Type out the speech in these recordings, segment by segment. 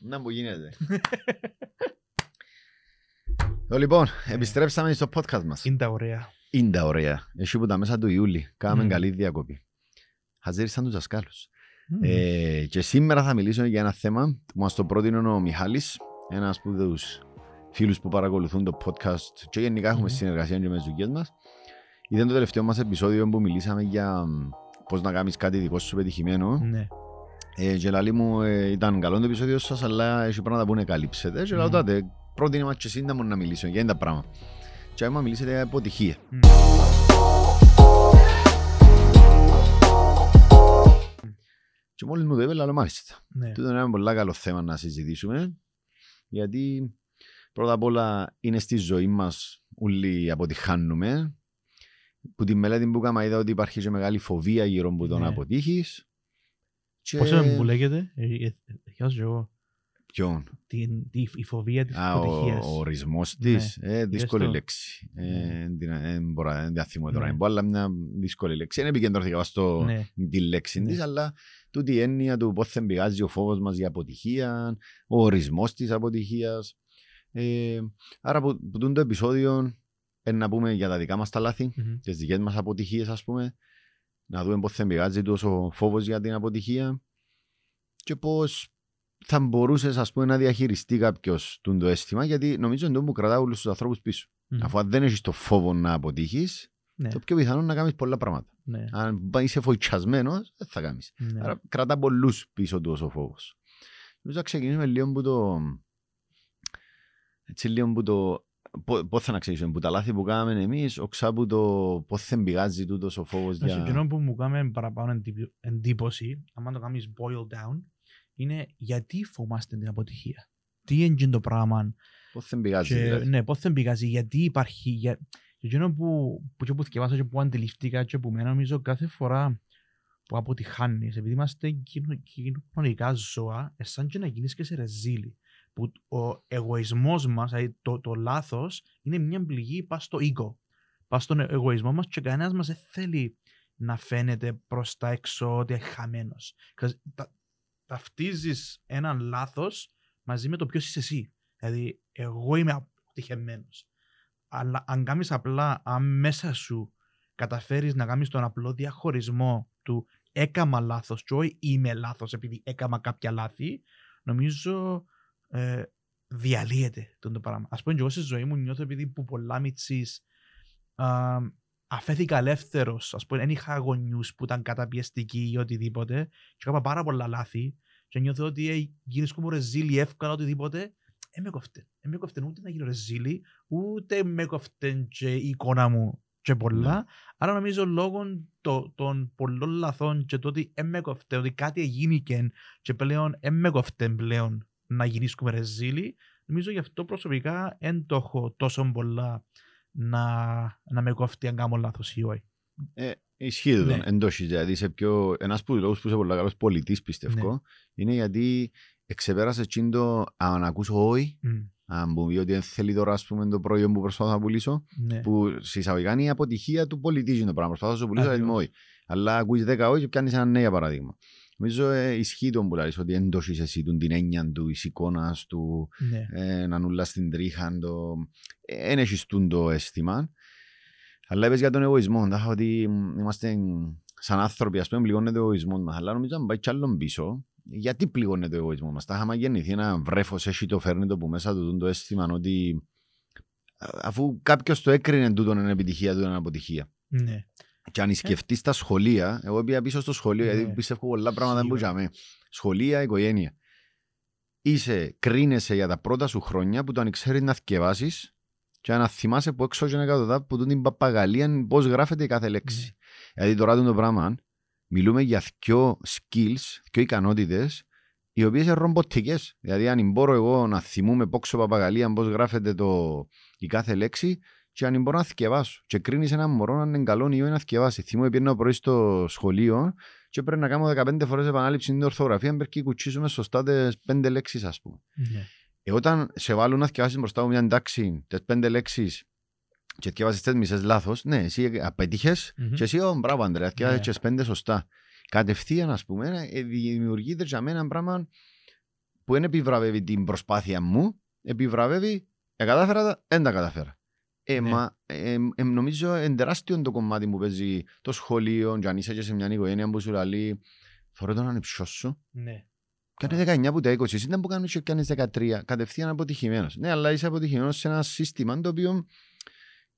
Να μου γίνεται. Ε, Λοιπόν, επιστρέψαμε στο podcast μας. Είναι τα ωραία. Είναι τα ωραία. Εσύ που τα μέσα του Ιούλη. Κάναμε Μμμ. καλή διακοπή. Χαζέρισαν τους δασκάλους. Μμμ. Ε, και σήμερα θα μιλήσω για ένα θέμα που μας το πρότεινε ο Μιχάλης, ένας από τους φίλους που παρακολουθούν το podcast και γενικά έχουμε Μμμ. συνεργασία και με τις δουλειές μας. Ήταν το τελευταίο μας επεισόδιο που μιλήσαμε για μ, πώς να κάνεις κάτι δικό σου πετυχημένο. Ναι. Ε, και λαλή μου ε, ήταν καλό το επεισόδιο σας, αλλά έχει πράγματα που να καλύψετε. Και λέω Μμμ. τότε, πρότεινε μας και εσύ να μου να μιλήσω για είναι τα πράγματα. Και άμα μιλήσετε για αποτυχία. Μμ. Και μόλις μου το είπε, λέω μάλιστα. Ναι. Τούτο είναι ένα πολύ καλό θέμα να συζητήσουμε, γιατί πρώτα απ' όλα είναι στη ζωή μας όλοι αποτυχάνουμε. Που τη μελέτη που έκανα είδα ότι υπάρχει και μεγάλη φοβία γύρω από το να Ναι. αποτύχεις. Και... Πώς είναι που λέγεται, ε, ε, ε, διαβάζω εγώ, Ποιον; την- τη- η φοβία της Α, ο, αποτυχίας. ο ορισμός της. Ε, δύσκολη Έστω. λέξη. Ε, Ναι. την- ε, μπορώ να δεν θυμώ τώρα. Ναι. Είναι πολλά μια δύσκολη λέξη. Δεν επικεντρώθηκα στο Ναι. τη λέξη Ναι. της, αλλά τούτη η έννοια του πώς θα πηγάζει ο φόβος μας για αποτυχία, ο ορισμός της αποτυχίας. Ε, άρα που, που τούτο το επεισόδιο ε, να πούμε για τα δικά μας τα λάθη, Μμμ. τις δικές μας αποτυχίες ας πούμε, να δούμε πώς θα πηγάζει τόσο φόβος για την αποτυχία και πώς θα μπορούσες ας πούμε, να διαχειριστεί κάποιος το αίσθημα, γιατί νομίζω είναι το που κρατά όλους τους ανθρώπους πίσω. Μμμ. Αφού αν δεν έχεις το φόβο να αποτύχεις, Ναι. το πιο πιθανό είναι να κάνεις πολλά πράγματα. Ναι. Αν είσαι φοητσιασμένος, δεν θα κάνεις. Ναι. Άρα κρατά πολλούς πίσω τους ο φόβος. Νομίζω να ξεκινήσουμε λίγο που το... Έτσι λίγο που το... πο- Πώς θα να ξεκινήσουμε, που τα λάθη που κάναμε εμείς, οξά που το πώς δεν πηγάζει τούτος ο φόβος Να σου για... κοινό που μου κάνει παραπάνω εντύπω- εντύπωση, αν το κάνεις boil down, είναι γιατί φοβάστε την αποτυχία; Τι είναι το πράγμα; Πώς δεν πηγάζει Και, δηλαδή. ναι, πώς δεν πηγάζει, γιατί υπάρχει. Για... Και εκείνο που, που, και που θυκευάσα και που αντιληφθήκα και που μένα νομίζω κάθε φορά που αποτυχάνεις, επειδή είμαστε κοινο- κοινωνικά ζώα, εσάν και να γίνεις και σε ρεζίλι. Που ο εγωισμός μας, δηλαδή το, το λάθος, είναι μια πληγή πας στο ego. Πας στον εγωισμό μας και κανένας μας δεν θέλει να φαίνεται προς τα έξω ότι είναι χαμένος. Because τα- Ταυτίζεις έναν λάθος μαζί με το ποιος είσαι εσύ. Δηλαδή, εγώ είμαι αποτυχημένος. Αλλά αν κάνεις απλά, αν μέσα σου καταφέρεις να κάνεις τον απλό διαχωρισμό του έκαμα λάθος και όχι είμαι λάθος επειδή έκαμα κάποια λάθη, νομίζω ε, διαλύεται το, το πράγμα. Ας πούμε και εγώ στη ζωή μου νιώθω επειδή που πολλά μητσής α, αφέθηκα ελεύθερος, ας πούμε, δεν είχα γονιούς που ήταν καταπιεστικοί ή οτιδήποτε και έκανα πάρα πολλά λάθη και νιώθω ότι ε, γίνεις como ρεζίλι εύκολα οτιδήποτε δεν με κοφτέ. Δεν με κοφτέ ούτε να γίνω ρεζίλι, ούτε με κοφτέ και η εικόνα μου και πολλά. Ναι. Άρα νομίζω λόγω το- των πολλών λαθών και το ότι δεν με κοφτέ, ότι κάτι εγίνηκε και πλέον δεν με κοφτέ πλέον να γυρίσκουμε ρεζίλι, νομίζω γι' αυτό προσωπικά δεν το έχω τόσο πολλά να, να με κοφτεί αν κάνω λάθος ή όχι. Ισχύει Ναι. ναι. εντός, δηλαδή είσαι πιο... Ένας από τους λόγους που είσαι πολύ καλός πολιτής πιστεύω, Ναι. είναι γιατί εξεπέρασες εκείνο το αν ακούσω όχι, Μμ, αν μου πει ότι δεν θέλει τώρα ας πούμε, το προϊόν που προσπαθώ να πουλήσω, Ναι. που σε εισαγωγικά είναι η αποτυχία του πολιτή είναι το πράγμα. Προσπαθώ να σου πουλήσω, αλλά Ακριβώς. όχι. Αλλά ακούεις 10 όχι και πιάνεις ένα ναι για παράδειγμα. Νομίζω ε, ισχύει τον που λες, ότι εντός είσαι εσύ του, την έννοια του, της εικόνας του, ναι. ε, να νουλάς την τρίχα, το... εν έχεις τούν το αίσθημα. Αλλά είπες για τον εγωισμό, τάχα ότι μ, είμαστε σαν άνθρωποι, ας πούμε, πληγώνεται ο εγωισμός μας. Αλλά νομίζω αν πάει κι άλλον πίσω, γιατί πληγώνεται ο εγωισμός μας; Τα είχαμε γεννηθεί ένα βρέφος, έχει το φέρνει το που μέσα του τούν το αίσθημα ότι α- αφού κάποιος το έκρινε τούτο είναι επιτυχία, τούτο είναι αποτυχία. ναι. Και αν σκεφτείς τα σχολεία, εγώ πήγα πίσω στο σχολείο, Ναι. γιατί πιστεύω πολλά πράγματα δεν Σίγουρα. μπορούσαμε. Σχολεία, οικογένεια. Είσαι, κρίνεσαι για τα πρώτα σου χρόνια που το αν ξέρεις να θκευάσεις και να θυμάσαι που έξω και να κατωτά που τούτη την παπαγαλία πώς γράφεται η κάθε λέξη. Ναι. Δηλαδή τώρα το πράγμα μιλούμε για δυο skills, δυο ικανότητες οι οποίες είναι ρομποτικές. Δηλαδή αν μπορώ εγώ να θυμούμαι πόξο παπαγαλία πώς γράφεται το, η κάθε λέξη και αν μπορώ να θυκευάσω. Και κρίνεις έναν μωρό αν είναι καλό ή όχι να θυκευάσει. Θυμούμαι πήγαινα πρωί στο σχολείο και πρέπει να κάνω 15 φορές επανάληψη την ορθογραφία πρέπει να κουτσίσουμε σωστά τις πέντε λέξεις ας πούμε. ναι. Ε, όταν σε βάλουν να θυκευάσεις μπροστά από μια εντάξει τις πέντε λέξεις και θυκευάσεις τις μισές λάθος, ναι, εσύ απέτυχες Μμμ. και εσύ, «Ω, μπράβο Αντρέα, θυκευάσεις Ναι. τις πέντε σωστά. Κατευθείαν, ας πούμε, ε, δημιουργείται για μένα ένα πράγμα που δεν επιβραβεύει την προσπάθεια μου, επιβραβεύει εκατάφερα τα, δεν τα καταφέρα. Ε, Ναι. μα, ε, ε, νομίζω είναι τεράστιο το κομμάτι που παίζει το σχολείο, και αν είσαι και σε μια οικογένεια που σου λέει «Θωρώ τον ανεψιό σου, Ναι. Κάνει 19 από τα 20, εσύ δεν που κάνεις και κάνεις 13, κατευθείαν αποτυχημένος. Ναι, αλλά είσαι αποτυχημένος σε ένα σύστημα το οποίο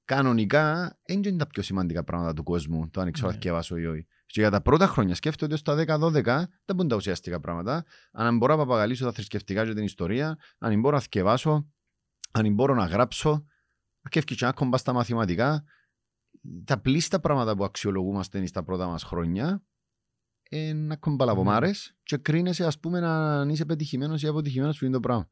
κανονικά δεν είναι τα πιο σημαντικά πράγματα του κόσμου, το αν ξέρω Ναι. να θυκευάσω ή όχι. Και για τα πρώτα χρόνια σκέφτομαι ότι στα 10-12 δεν μπορούν τα ουσιαστικά πράγματα. Αν μπορώ να παπαγαλίσω τα θρησκευτικά και την ιστορία, αν μπορώ να θυκευάσω, αν μπορώ να γράψω, και και να κομπά στα μαθηματικά, τα πλήστα πράγματα που αξιολογούμαστε στα πρώτα μας χρόνια, ε, να κομπαλαβομάρες και κρίνεσαι ας πούμε αν είσαι πετυχημένος ή αποτυχημένος που είναι το πράγμα.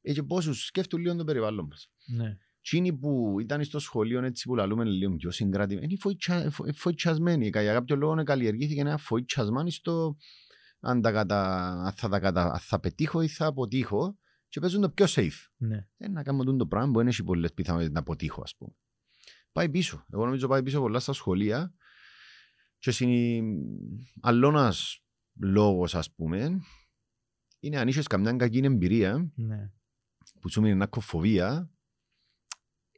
Ε, και πόσους σκέφτουν λίγο το περιβάλλον μας. Ναι. Εκείνοι που ήταν στο σχολείο έτσι που λαλούμε λίγο πιο συγκρατημένοι, είναι φοητσα- φο- φοητσασμένοι. Για κάποιο λόγο καλλιεργήθηκε ένα φοητσασμάνι στο αν, τα κατα... αν θα, τα κατα... αν θα πετύχω ή θα αποτύχω και παίζουν το πιο safe. Ναι. Ε, να κάνουμε το πράγμα που δεν έχει πολλές πιθανότητες να αποτύχω, ας πούμε. Πάει πίσω. Εγώ νομίζω πάει πίσω πολλά στα σχολεία και συν... αλλώνας λόγος, ας πούμε, είναι αν είχες καμιά κακή εμπειρία Ναι. που σου μείνει ένα κοφοβία,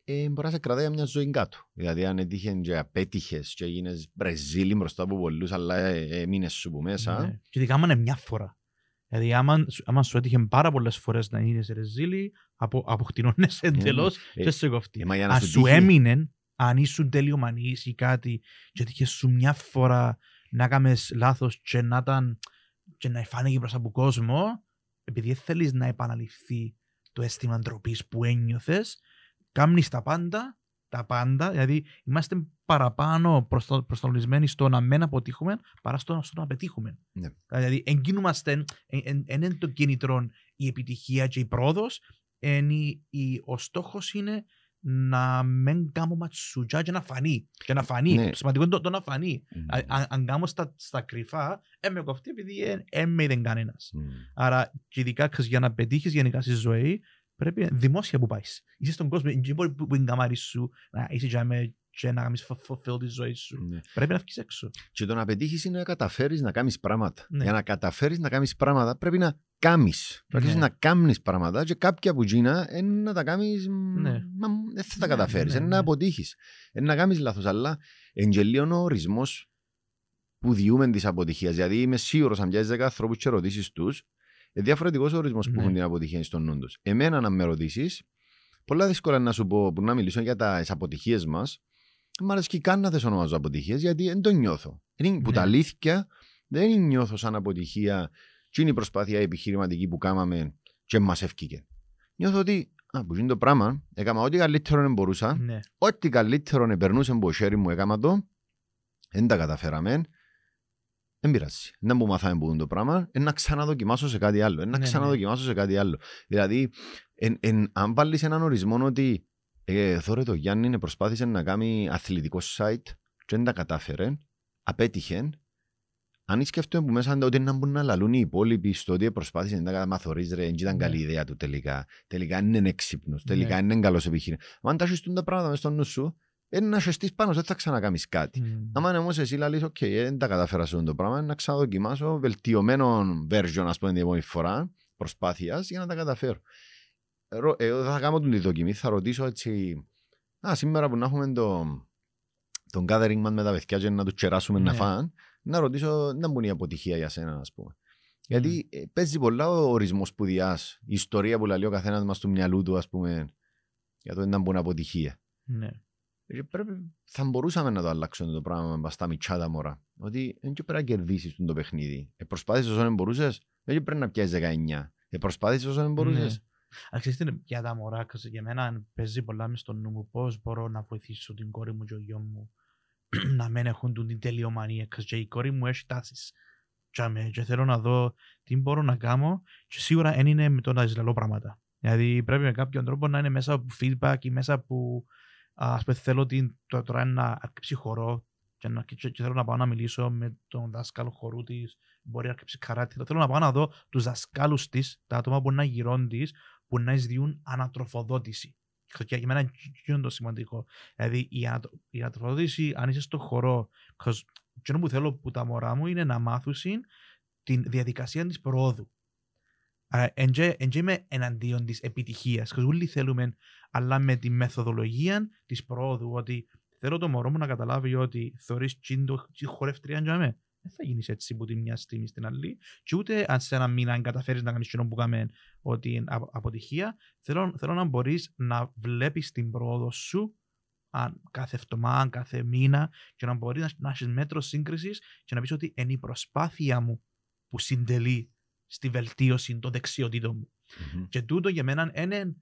ε, μπορεί να σε κρατάει μια ζωή κάτω. Δηλαδή, αν έτυχε και απέτυχες και έγινες μπρεζίλι μπροστά από πολλούς, αλλά ε, ε, μείνες σου που μέσα. Ναι. Και ειδικά άμα είναι μια φορά. Δηλαδή, άμα, άμα σου έτυχε πάρα πολλές φορές να είναι σε ρεζίλι, απο, αποκτηνώνεσαι εντελώς ε, και σε κοφτεί. ε, μα για να Αν σου σου τύχει- έμεινε, αν ήσουν τελειομανής ή κάτι, και έτυχες σου μια φορά να κάνει λάθος και να ήταν και να φάνηκε προς από κόσμο, επειδή θέλεις να επαναληφθεί το αίσθημα ντροπής που ένιωθες, κάνει τα πάντα, τα πάντα, δηλαδή είμαστε παραπάνω προστα- προσανατολισμένοι στο να μην αποτύχουμε παρά στο, στο να πετύχουμε. Ναι. Δηλαδή, εγκίνούμαστε, δεν είναι το κίνητρο η επιτυχία και η πρόοδος, ο στόχος είναι να μην κάνουμε ματσουτζά και να φανεί. Και να φανεί. Ναι. Το σημαντικό είναι το, το να φανεί. Μμμ. Α- Αν, αν κάνω στα, στα κρυφά, ε, με κοφτεί επειδή δεν με είδε κανένας. Μμμ. Άρα, και ειδικά ξέρεις, για να πετύχεις γενικά στη ζωή, πρέπει δημόσια που πάεις. Είσαι στον κόσμο, δεν μπορεί που είναι καμάρι σου να είσαι για με και να κάνεις fulfill τη ζωή σου. Ναι. Πρέπει να βγεις έξω. Και το να πετύχεις είναι να καταφέρεις να κάνεις πράγματα. Ναι. Για να καταφέρεις να κάνεις πράγματα πρέπει να κάνει. Πρέπει Ναι. να κάνει πράγματα και κάποια που γίνα είναι να τα κάνεις. Ναι. Μα δεν θα τα Ναι, καταφέρεις. ναι, Είναι ναι. να αποτύχεις. Είναι να κάνεις λάθος. Αλλά εγγελίων ο ορισμός που διούμε της αποτυχίας. Δηλαδή είμαι σίγουρος αν πιάσεις 10 ανθρώπους και ρωτήσεις τους, διαφορετικός ο ορισμός που Ναι. έχουν την αποτυχία στον νου τους. Εμένα να με ρωτήσεις, πολλά δύσκολα να σου πω που να μιλήσω για τις αποτυχίες μας. Μ' αρέσει και καν να δεν ονομάζω αποτυχίες γιατί δεν το νιώθω. Είναι, που Ναι. τα αλήθεια δεν νιώθω σαν αποτυχία και είναι η προσπάθεια επιχειρηματική που κάναμε και μας ευκήκε. Νιώθω ότι α, που είναι το πράγμα, έκανα ό,τι καλύτερο μπορούσα, Ναι. ό,τι καλύτερο περνούσε από το χέρι μου, έκανα το, δεν τα καταφέραμε, δεν πειράζει. Δεν μου μάθαμε που είναι το πράγμα, είναι να ξαναδοκιμάσω σε κάτι άλλο. Είναι να Ναι, ναι. ξαναδοκιμάσω σε κάτι άλλο. Δηλαδή, εν, εν, αν βάλεις έναν ορισμό ότι ε, θωρε το Γιάννη προσπάθησε να κάνει αθλητικό site και δεν τα κατάφερε, απέτυχε. Αν σκέφτομαι που μέσα ότι να μπορούν να λαλούν οι υπόλοιποι στο ότι προσπάθησε να τα κάνει μαθορείς ρε, δεν ήταν Ναι. καλή ιδέα του τελικά. Τελικά είναι έξυπνος, τελικά Ναι. είναι καλός επιχείρημα. Αν τα έχεις τα πράγματα μες στο νου σου, είναι να σεστείς πάνω, σου, δεν θα ξανακάμεις κάτι. Μμ. Άμα είναι όμως εσύ λαλείς, οκ, ε, δεν τα κατάφερα σε αυτό το πράγμα, να ξαναδοκιμάσω βελτιωμένο version, ας πούμε, την επόμενη φορά, προσπάθειας για να τα καταφέρω. Ρο- Εγώ θα κάνω την δοκιμή, θα ρωτήσω έτσι, α, σήμερα που να έχουμε το, τον gathering μας με τα παιδιά και να τους κεράσουμε να Ναι. φάνε, να ρωτήσω να μπουν η αποτυχία για σένα, ας πούμε. Γιατί ε, παίζει πολλά ο ορισμός που διάς, η ιστορία που λέει ο καθένας μας του μυαλού του, ας πούμε, για το να μπουν αποτυχία. Ναι. Και πρέπει, θα μπορούσαμε να το αλλάξουμε το πράγμα με στα μητσά τα μωρά. Ότι δεν και πρέπει να κερδίσεις το παιχνίδι. Ε, προσπάθησες όσο δεν μπορούσες, δεν πρέπει να πιάσεις 19. Ε, προσπάθησες όσο δεν μπορούσες. Ναι. Αλλά ξέρεις τι είναι, για τα μωρά, ξέρεις, για μένα παίζει πολλά μες στο νου μου πώς μπορώ να βοηθήσω την κόρη μου και ο γιος μου να μην έχουν την τελειομανία. ξέρεις, Και η κόρη μου έχει τάσεις. Και, αμέ, και θέλω να δω τι μπορώ να κάνω και σίγουρα δεν είναι με το να ζηλαλώ πράγματα. Δηλαδή πρέπει με κάποιον τρόπο να είναι μέσα από feedback ή μέσα από ας πούμε θέλω την, το, τώρα να αρκεψει χορό και, να, και, και θέλω να πάω να μιλήσω με τον δάσκαλο χορού της, μπορεί να αρκεψει καράτη. Θέλω να πάω να δω τους δασκάλους της, τα άτομα που είναι γυρών της, που να εισδιούν ανατροφοδότηση. Και για μένα αυτό είναι το σημαντικό. Δηλαδή η, ανατρο, η ανατροφοδότηση, αν είσαι στο χορό, αυτό που θέλω που τα μωρά μου είναι να μάθουν την διαδικασία της προόδου. Άρα, εν και εν και είμαι εναντίον της επιτυχίας. Και όλοι θέλουμε, αλλά με τη μεθοδολογία της πρόοδου, ότι θέλω το μωρό μου να καταλάβει ότι θεωρείς τσίντο χορεύτρια για μέ. Δεν θα γίνεις έτσι από τη μια στιγμή στην άλλη. Και ούτε αν σε ένα μήνα αν καταφέρεις να κάνεις κοινό που κάμε ότι είναι απο- αποτυχία, θέλω, θέλω να μπορείς να βλέπεις την πρόοδο σου αν, κάθε εβδομάδα, κάθε μήνα και να μπορείς να, να έχεις μέτρο σύγκρισης και να πεις ότι είναι η προσπάθεια μου που συντελεί στη βελτίωση των δεξιοτήτων μου. Μμμ. Και τούτο για μένα είναι.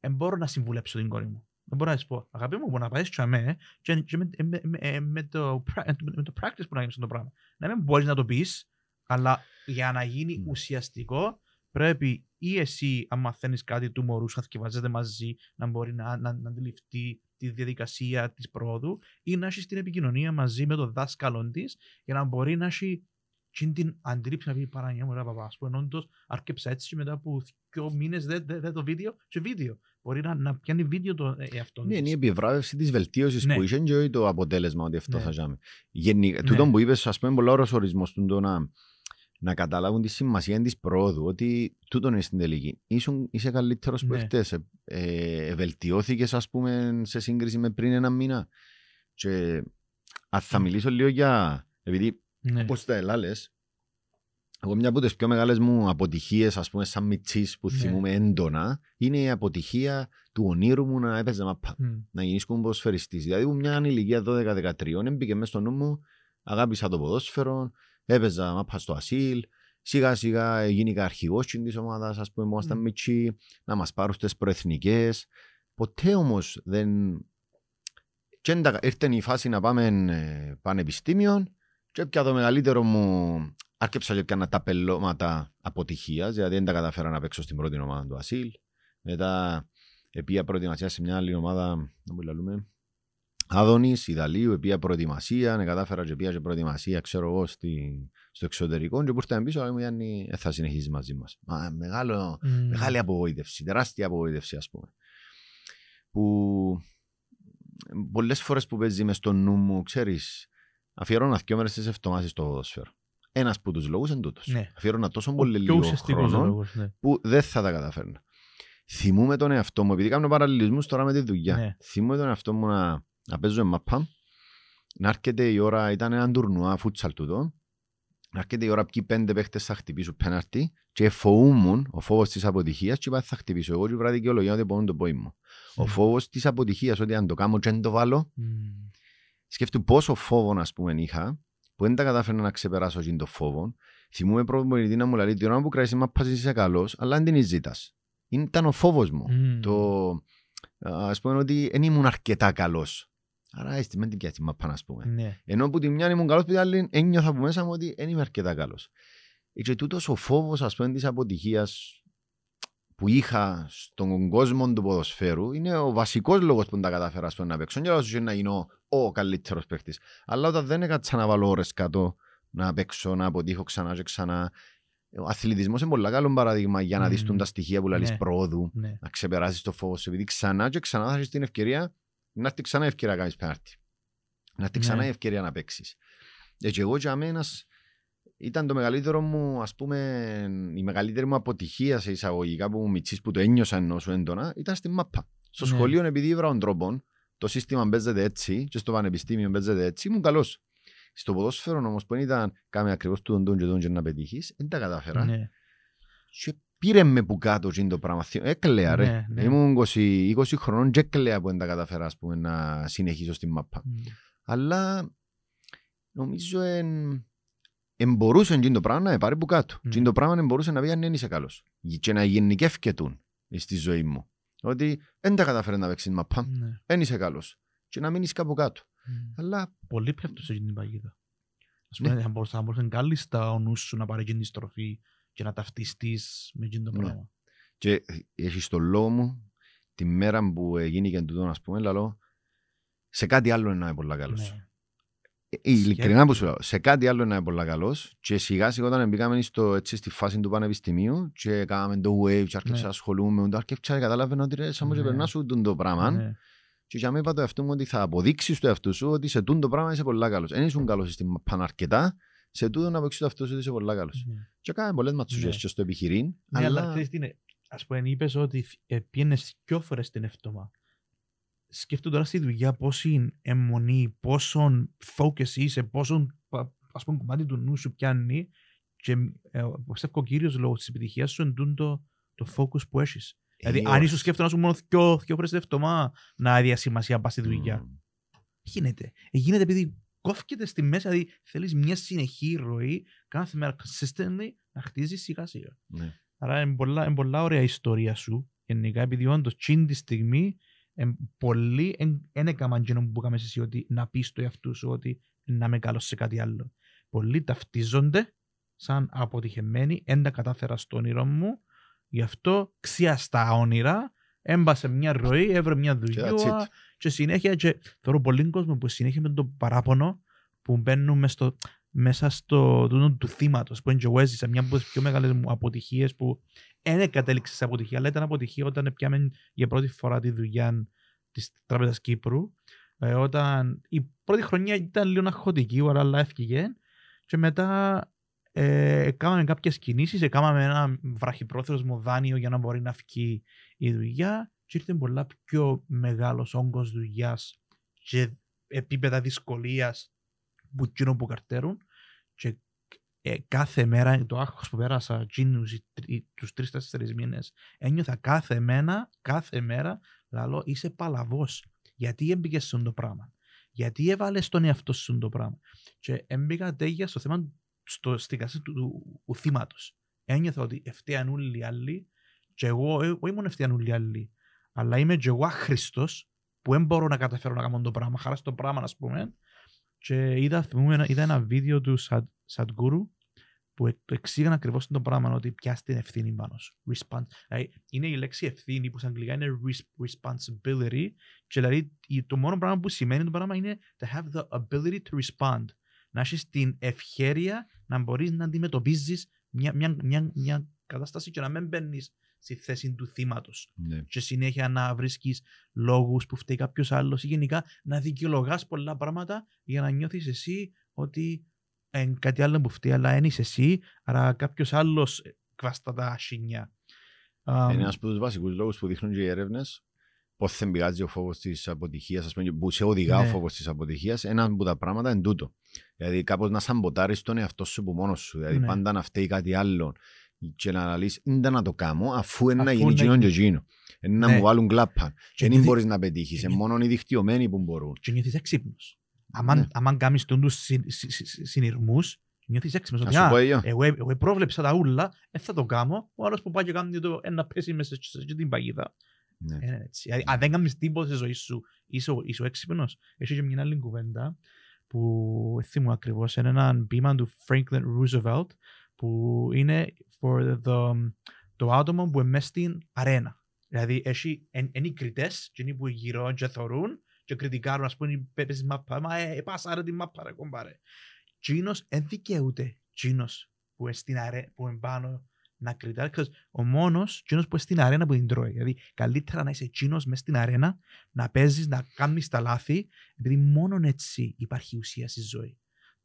Δεν μπορώ να συμβουλέψω την κόρη μου. Δεν μπορώ να της πω, αγάπη μου, που να πάει στο αμέ και, και με, με, με, με, το, pra- με το practice που να γίνεις το πράγμα. Να μην μπορείς να το πεις, αλλά για να γίνει Μμ. ουσιαστικό πρέπει ή εσύ, αν μαθαίνει κάτι του μωρού, σου θυκευάζετε μαζί, να μπορεί να, να, να αντιληφθεί τη διαδικασία της πρόοδου ή να έχεις την επικοινωνία μαζί με τον δάσκαλο της για να μπορεί να έχει και την αντίληψη να πει παρανιά μου, ρε παπά, ας πούμε, όντως άρκεψα έτσι και μετά από δύο μήνες δεν δε, δε το βίντεο και βίντεο. Μπορεί να, να πιάνει βίντεο το ε, εαυτό Ναι, της. είναι η επιβράβευση της βελτίωσης Ναι. που είχε και όχι το αποτέλεσμα ότι αυτό Ναι. θα ζάμε. Γενικά, Ναι. τούτο που είπες, ας πούμε, πολύ ωραίο ορισμός του το να, να καταλάβουν τη σημασία της προόδου. Ότι τούτο είναι στην τελική. Ήσουν, είσαι καλύτερος που Ναι. χτε. Ε, βελτιώθηκες, ας πούμε, σε σύγκριση με πριν ένα μήνα. Και αν θα μιλήσω λίγο για. Επειδή, Ναι. όπως τα ελάλε, εγώ μια από τις πιο μεγάλες μου αποτυχίες, ας πούμε, σαν μιτσής που Ναι. θυμούμαι έντονα, είναι η αποτυχία του ονείρου μου να έπαιζα μαπά Μμ. να γίνεις ποδοσφαιριστής. Δηλαδή, που μια ηλικία 12-13 έμπηκε μέσα στο νου μου, αγάπησα το ποδόσφαιρο, έπαιζα μάπα στο ασύλ, σιγά σιγά γίνηκα αρχηγός της ομάδας, ας πούμε, ήμασταν Μμ. μητσί, να μας πάρουν στις προεθνικές. Ποτέ όμως δεν... Και έντα- ήρθε η φάση να πάμε ε, πανεπιστήμιο και πια το μεγαλύτερο μου άρκεψα και έκανα τα πελώματα αποτυχίας, δηλαδή δεν τα καταφέρα να παίξω στην πρώτη ομάδα του ασύλ. Μετά επία προετοιμασία σε μια άλλη ομάδα, να μου λαλούμε, Άδωνης, Ιδαλίου, επία προετοιμασία, ναι, κατάφερα και πήγα και προετοιμασία, ξέρω εγώ, στη, στο εξωτερικό και που ήρθαμε πίσω, αλλά μου Γιάννη, ε, θα συνεχίσεις μαζί μας. Μα, μεγάλο, Μμ. μεγάλη απογοήτευση, τεράστια απογοήτευση ας πούμε. Που πολλές φορές που παίζει μες στο νου μου, ξέρεις, αφιερώνα δύο μέρες τις εβδομάδες στο ποδόσφαιρο. Ένας που τους λόγους είναι τούτος. Ναι. Αφιερώνα τόσο Ο πολύ πιο λίγο ουσιαστικός χρόνο λόγος, ναι. που δεν θα τα καταφέρνα. Θυμούμαι τον εαυτό μου, επειδή κάνω παραλληλισμούς τώρα με τη δουλειά. Ναι. Θυμούμαι τον εαυτό μου να, να παίζω μαπά, να έρχεται η ώρα, ήταν ένα τουρνουά φούτσαλ τούτο, να έρχεται η ώρα ποιοι πέντε παίχτες θα χτυπήσουν πέναρτη και φοβούμουν ο φόβος της αποτυχίας και είπα θα χτυπήσω εγώ και βράδυ δικαιολογία ότι μπορούν το πόη μου. Ο Μμ. φόβος της αποτυχίας ότι αν το κάνω και δεν το βάλω, Μμ. Σκέφτομαι πόσο φόβο ας πούμε είχα, που δεν τα κατάφερα να ξεπεράσω εκείνο το φόβο. Θυμούμαι πρώτο πολιτή να μου λέει, την ώρα που κρατήσει μαπά είσαι καλός, αλλά δεν την ζήτας. Ήταν ο φόβος μου. Μμ. Το, ας πούμε ότι δεν ήμουν αρκετά καλός. Άρα έστει με την πιάτη μαπά ας πούμε. Ναι. Ενώ που τη μια ήμουν καλός, που την άλλη ένιωθα από μέσα μου ότι δεν είμαι αρκετά καλός. Ε, Και τούτος ο φόβος ας πούμε της αποτυχίας που είχα στον κόσμο του ποδοσφαίρου είναι ο βασικός λόγος που δεν τα κατάφερα ας πούμε, να παίξω. Και όσο να γίνω ο καλύτερος παίκτης. Αλλά όταν δεν έκατσα να βάλω ώρες κάτω να παίξω, να αποτύχω ξανά και ξανά. Ο αθλητισμός είναι πολύ καλό παράδειγμα για να δεις Μμμ. τούν τα στοιχεία που λαλείς Ναι. προόδου Ναι. να ξεπεράσεις το φόβο σου, επειδή ξανά και ξανά θα έχεις την ευκαιρία να έρθει ξανά η ευκαιρία να κάνεις πέναρτη. Να έρθει Ναι. ξανά η ευκαιρία να παίξεις. Ε, και εγώ για μένα ήταν το μεγαλύτερο μου, ας πούμε, η μεγαλύτερη μου αποτυχία σε εισαγωγικά που μου μητσής που το ένιωσα ενώ σου έντονα, ήταν στη μάπα. Στο Ναι. σχολείο, επειδή ήβρα τον τρόπο, το σύστημα παίζεται έτσι και στο πανεπιστήμιο παίζεται έτσι, ήμουν καλός. Στο ποδόσφαιρο όμως που δεν ήταν κάμε ακριβώς τούτον τον και τον και να πετύχεις, δεν τα κατάφερα. Ναι. Και πήρε με που κάτω εκείνο το πράγμα. Θυ- Έκλαια ρε. Ναι, ναι. Ήμουν 20, 20 χρονών και έκλαια που δεν τα καταφέρα ας πούμε, να συνεχίσω στην μάπα. Μμ. Αλλά νομίζω εν, εν μπορούσε εκείνο το πράγμα να πάρει που κάτω. Ναι. Εκείνο το πράγμα εν μπορούσε να πει αν δεν είσαι καλός. Και να γενικεύκετουν στη ζωή μου. Ότι δεν τα καταφέρει να παίξεις μάπα. Ναι. Δεν είσαι καλός. Και να μείνεις κάπου κάτω. Μμ. Αλλά Πολύ πέφτουν σε εκείνη την παγίδα. Ας Ναι. πούμε, θα μπορούσε, θα μπορούσε κάλλιστα ο νους σου να πάρει εκείνη τη στροφή και να ταυτιστείς με εκείνο το Ναι. πράγμα. Και έχεις το λόγο μου τη μέρα που γίνηκε τούτο, ας πούμε, λαλό, σε κάτι άλλο είναι πολύ καλός. Ναι. Ειλικρινά που σου λέω, σε κάτι άλλο είναι πολύ καλός. Και σιγά σιγά όταν μπήκαμε στο, έτσι, στη φάση του πανεπιστημίου και κάναμε το wave και άρχισα Ναι. να ασχολούμαι, και άρχισα και κατάλαβα ότι ρε, σαν μου και Ναι. περνάς σου τούν το πράγμα. Ναι. Και για μένα είπα το εαυτό μου ότι θα αποδείξεις το εαυτό σου ότι σε τούν το πράγμα είσαι πολύ καλός. Δεν ήσουν καλός στην μαπάν αρκετά, σε τούτο να παίξει το αυτό ότι είσαι πολύ καλός. Ναι. Και έκανε πολλές ματσούγες Ναι. και στο επιχειρήν, Ναι, αλλά αλλά ξέρεις τι είναι. Ας πούμε, είπες ότι ε, πήγαινες δυο φορές την εβδομάδα. Σκέφτομαι τώρα στη δουλειά πόση αιμονή, πόσον focus είσαι, πόσον πα- ας πούμε κομμάτι του νου σου πιάνει και ε, πιστεύω ο κύριος λόγος της επιτυχίας σου είναι το, το focus που έχεις. Δηλαδή, Ε, αν όχι. ήσουν σκέφτομαι να σου μόνο δυο, δυο φορές την εβδομάδα να διασημασία πας στη δουλειά. Μμμ. Γίνεται. Ε, γίνεται επειδή κόφκεται στη μέση, δηλαδή θέλεις μια συνεχή ροή κάθε μέρα consistently να χτίζεις σιγά σιγά. Ναι. Άρα είναι πολλά, είναι πολλά ωραία η ιστορία σου. Γενικά, επειδή όντως τσιν τη στιγμή εν, πολλοί δεν έκαναν εκείνο που έκαμε εσύ ότι να πεις το εαυτού σου ότι να είμαι καλός σε κάτι άλλο. Πολλοί ταυτίζονται σαν αποτυχημένοι, δεν τα κατάφερα στο όνειρο μου, γι' αυτό ξία στα όνειρα, έμπασε μια ροή, έβρε μια Και δουλειά that's it. και συνέχεια και θεωρώ πολύ κόσμο που συνέχεια με το παράπονο που μπαίνουν μες στο, μέσα στο τούτο του θύματος που είναι και εγώ έζησα μια από τις πιο μεγάλες μου αποτυχίες που δεν κατέληξε σε αποτυχία, αλλά ήταν αποτυχία όταν πιάμε για πρώτη φορά τη δουλειά τη Τράπεζα Κύπρου. Ε, όταν η πρώτη χρονιά ήταν λίγο αγχωτική, αλλά έφυγε. Και μετά ε, κάναμε κάποιε κινήσει, κάναμε ένα βραχυπρόθεσμο δάνειο για να μπορεί να φύγει η δουλειά. Και ήρθε πολλά πιο μεγάλο όγκο δουλειά και επίπεδα δυσκολία που εκείνο που καρτέρουν και ε, κάθε μέρα το άγχος που πέρασα εκείνους οι τρι- τους τρεις-τέσσερις μήνες ένιωθα κάθε μέρα, κάθε μέρα λαλό είσαι παλαβός. Γιατί έμπηκες στον το πράγμα; Γιατί έβαλες τον εαυτό σου στον το πράγμα; Και έμπηκα τέγια στο θέμα στο, στην κασία του, του, του θύματος. Ένιωθα ότι ευθέαν όλοι οι άλλοι και εγώ, ε, όχι μόνο ευθέαν όλοι οι άλλοι. Αλλά είμαι και εγώ άχρηστος που δεν μπορώ να καταφέρω να κάνω το πράγμα. Χαράς στο πράγμα ας πούμε και είδα, θυμούμαι, ένα- είδα ένα βίντεο του Σαντ, Σαντγκούρου που ε- το εξήγανε ακριβώς το πράγμα ότι πιάσει την ευθύνη πάνω σου. Respons- δηλαδή, είναι η λέξη ευθύνη που στα αγγλικά είναι res- responsibility και δηλαδή η- το μόνο πράγμα που σημαίνει το πράγμα είναι to have the ability to respond. Να έχεις την ευχέρεια να μπορείς να αντιμετωπίζεις μια, μια, μια, μια κατάσταση και να μην μπαίνεις στη θέση του θύματος Ναι. και συνέχεια να βρίσκεις λόγους που φταίει κάποιος άλλος ή γενικά να δικαιολογάς πολλά πράγματα για να νιώθεις εσύ ότι είναι κάτι άλλο που φταίει αλλά δεν είσαι εσύ άρα κάποιος άλλος κβάστα τα ασύνια. Είναι ένας από τους βασικούς λόγους που δείχνουν και οι έρευνες πώς δεν πηγάζει ο φόβος της αποτυχίας, ας πούμε, που σε οδηγά ο Ναι. φόβος της αποτυχίας. Ένα από τα πράγματα είναι τούτο. Δηλαδή κάπως να σαμποτάρεις τον εαυτό σου από μόνος σου. Δηλαδή Ναι. πάντα να φταίει κάτι άλλο και να λες «Ίντα να το κάνω αφού είναι να Αφού γίνει να εκείνο και γίνει». εκείνο. Είναι να Ναι. μου βάλουν κλάπα. Και δεν νιώθει- μπορείς να πετύχεις. και Είναι μόνο οι δικτυωμένοι που μπορούν. και νιώθεις έξυπνος. Αμάν, Ναι. αμάν κάνεις τους συ- συ- συ- συνειρμούς νιώθεις έξυπνος Να ότι σου «Α, πω εγώ. εγώ, εγώ πρόβλεψα τα ούλα, δεν θα το κάνω. Ο άλλος που πάει και κάνει το ένα πέσει μέσα σε σε την παγίδα. Ναι. Ε, έτσι. Δηλαδή, Αν δεν κάνεις τίποτα στη ζωή σου, είσαι, ο- είσαι ο έξυπνος. Έχει και μια άλλη κουβέντα που θυμούμαι ακριβώς, είναι ένα ποίημα του Franklin Roosevelt που είναι for the, το άτομο που είναι μέσα στην αρένα. Δηλαδή, έχει, εν, είναι οι κριτές, εκείνοι που γύρω και θωρούν και κριτικάρουν, ας πούμε, παίζεις μάπα, μα ε, πάσα ρε την μάπα ρε κομπάρε. Τζίνος δεν δικαιούται τζίνος που είναι στην αρέ, που είναι πάνω να κριτάρει. Ξέρεις, Ο μόνος τζίνος που είναι στην αρένα που την τρώει. Δηλαδή, καλύτερα να είσαι τζίνος μέσα στην αρένα, να παίζεις, να κάνεις τα λάθη, επειδή μόνο έτσι υπάρχει ουσία στη ζωή.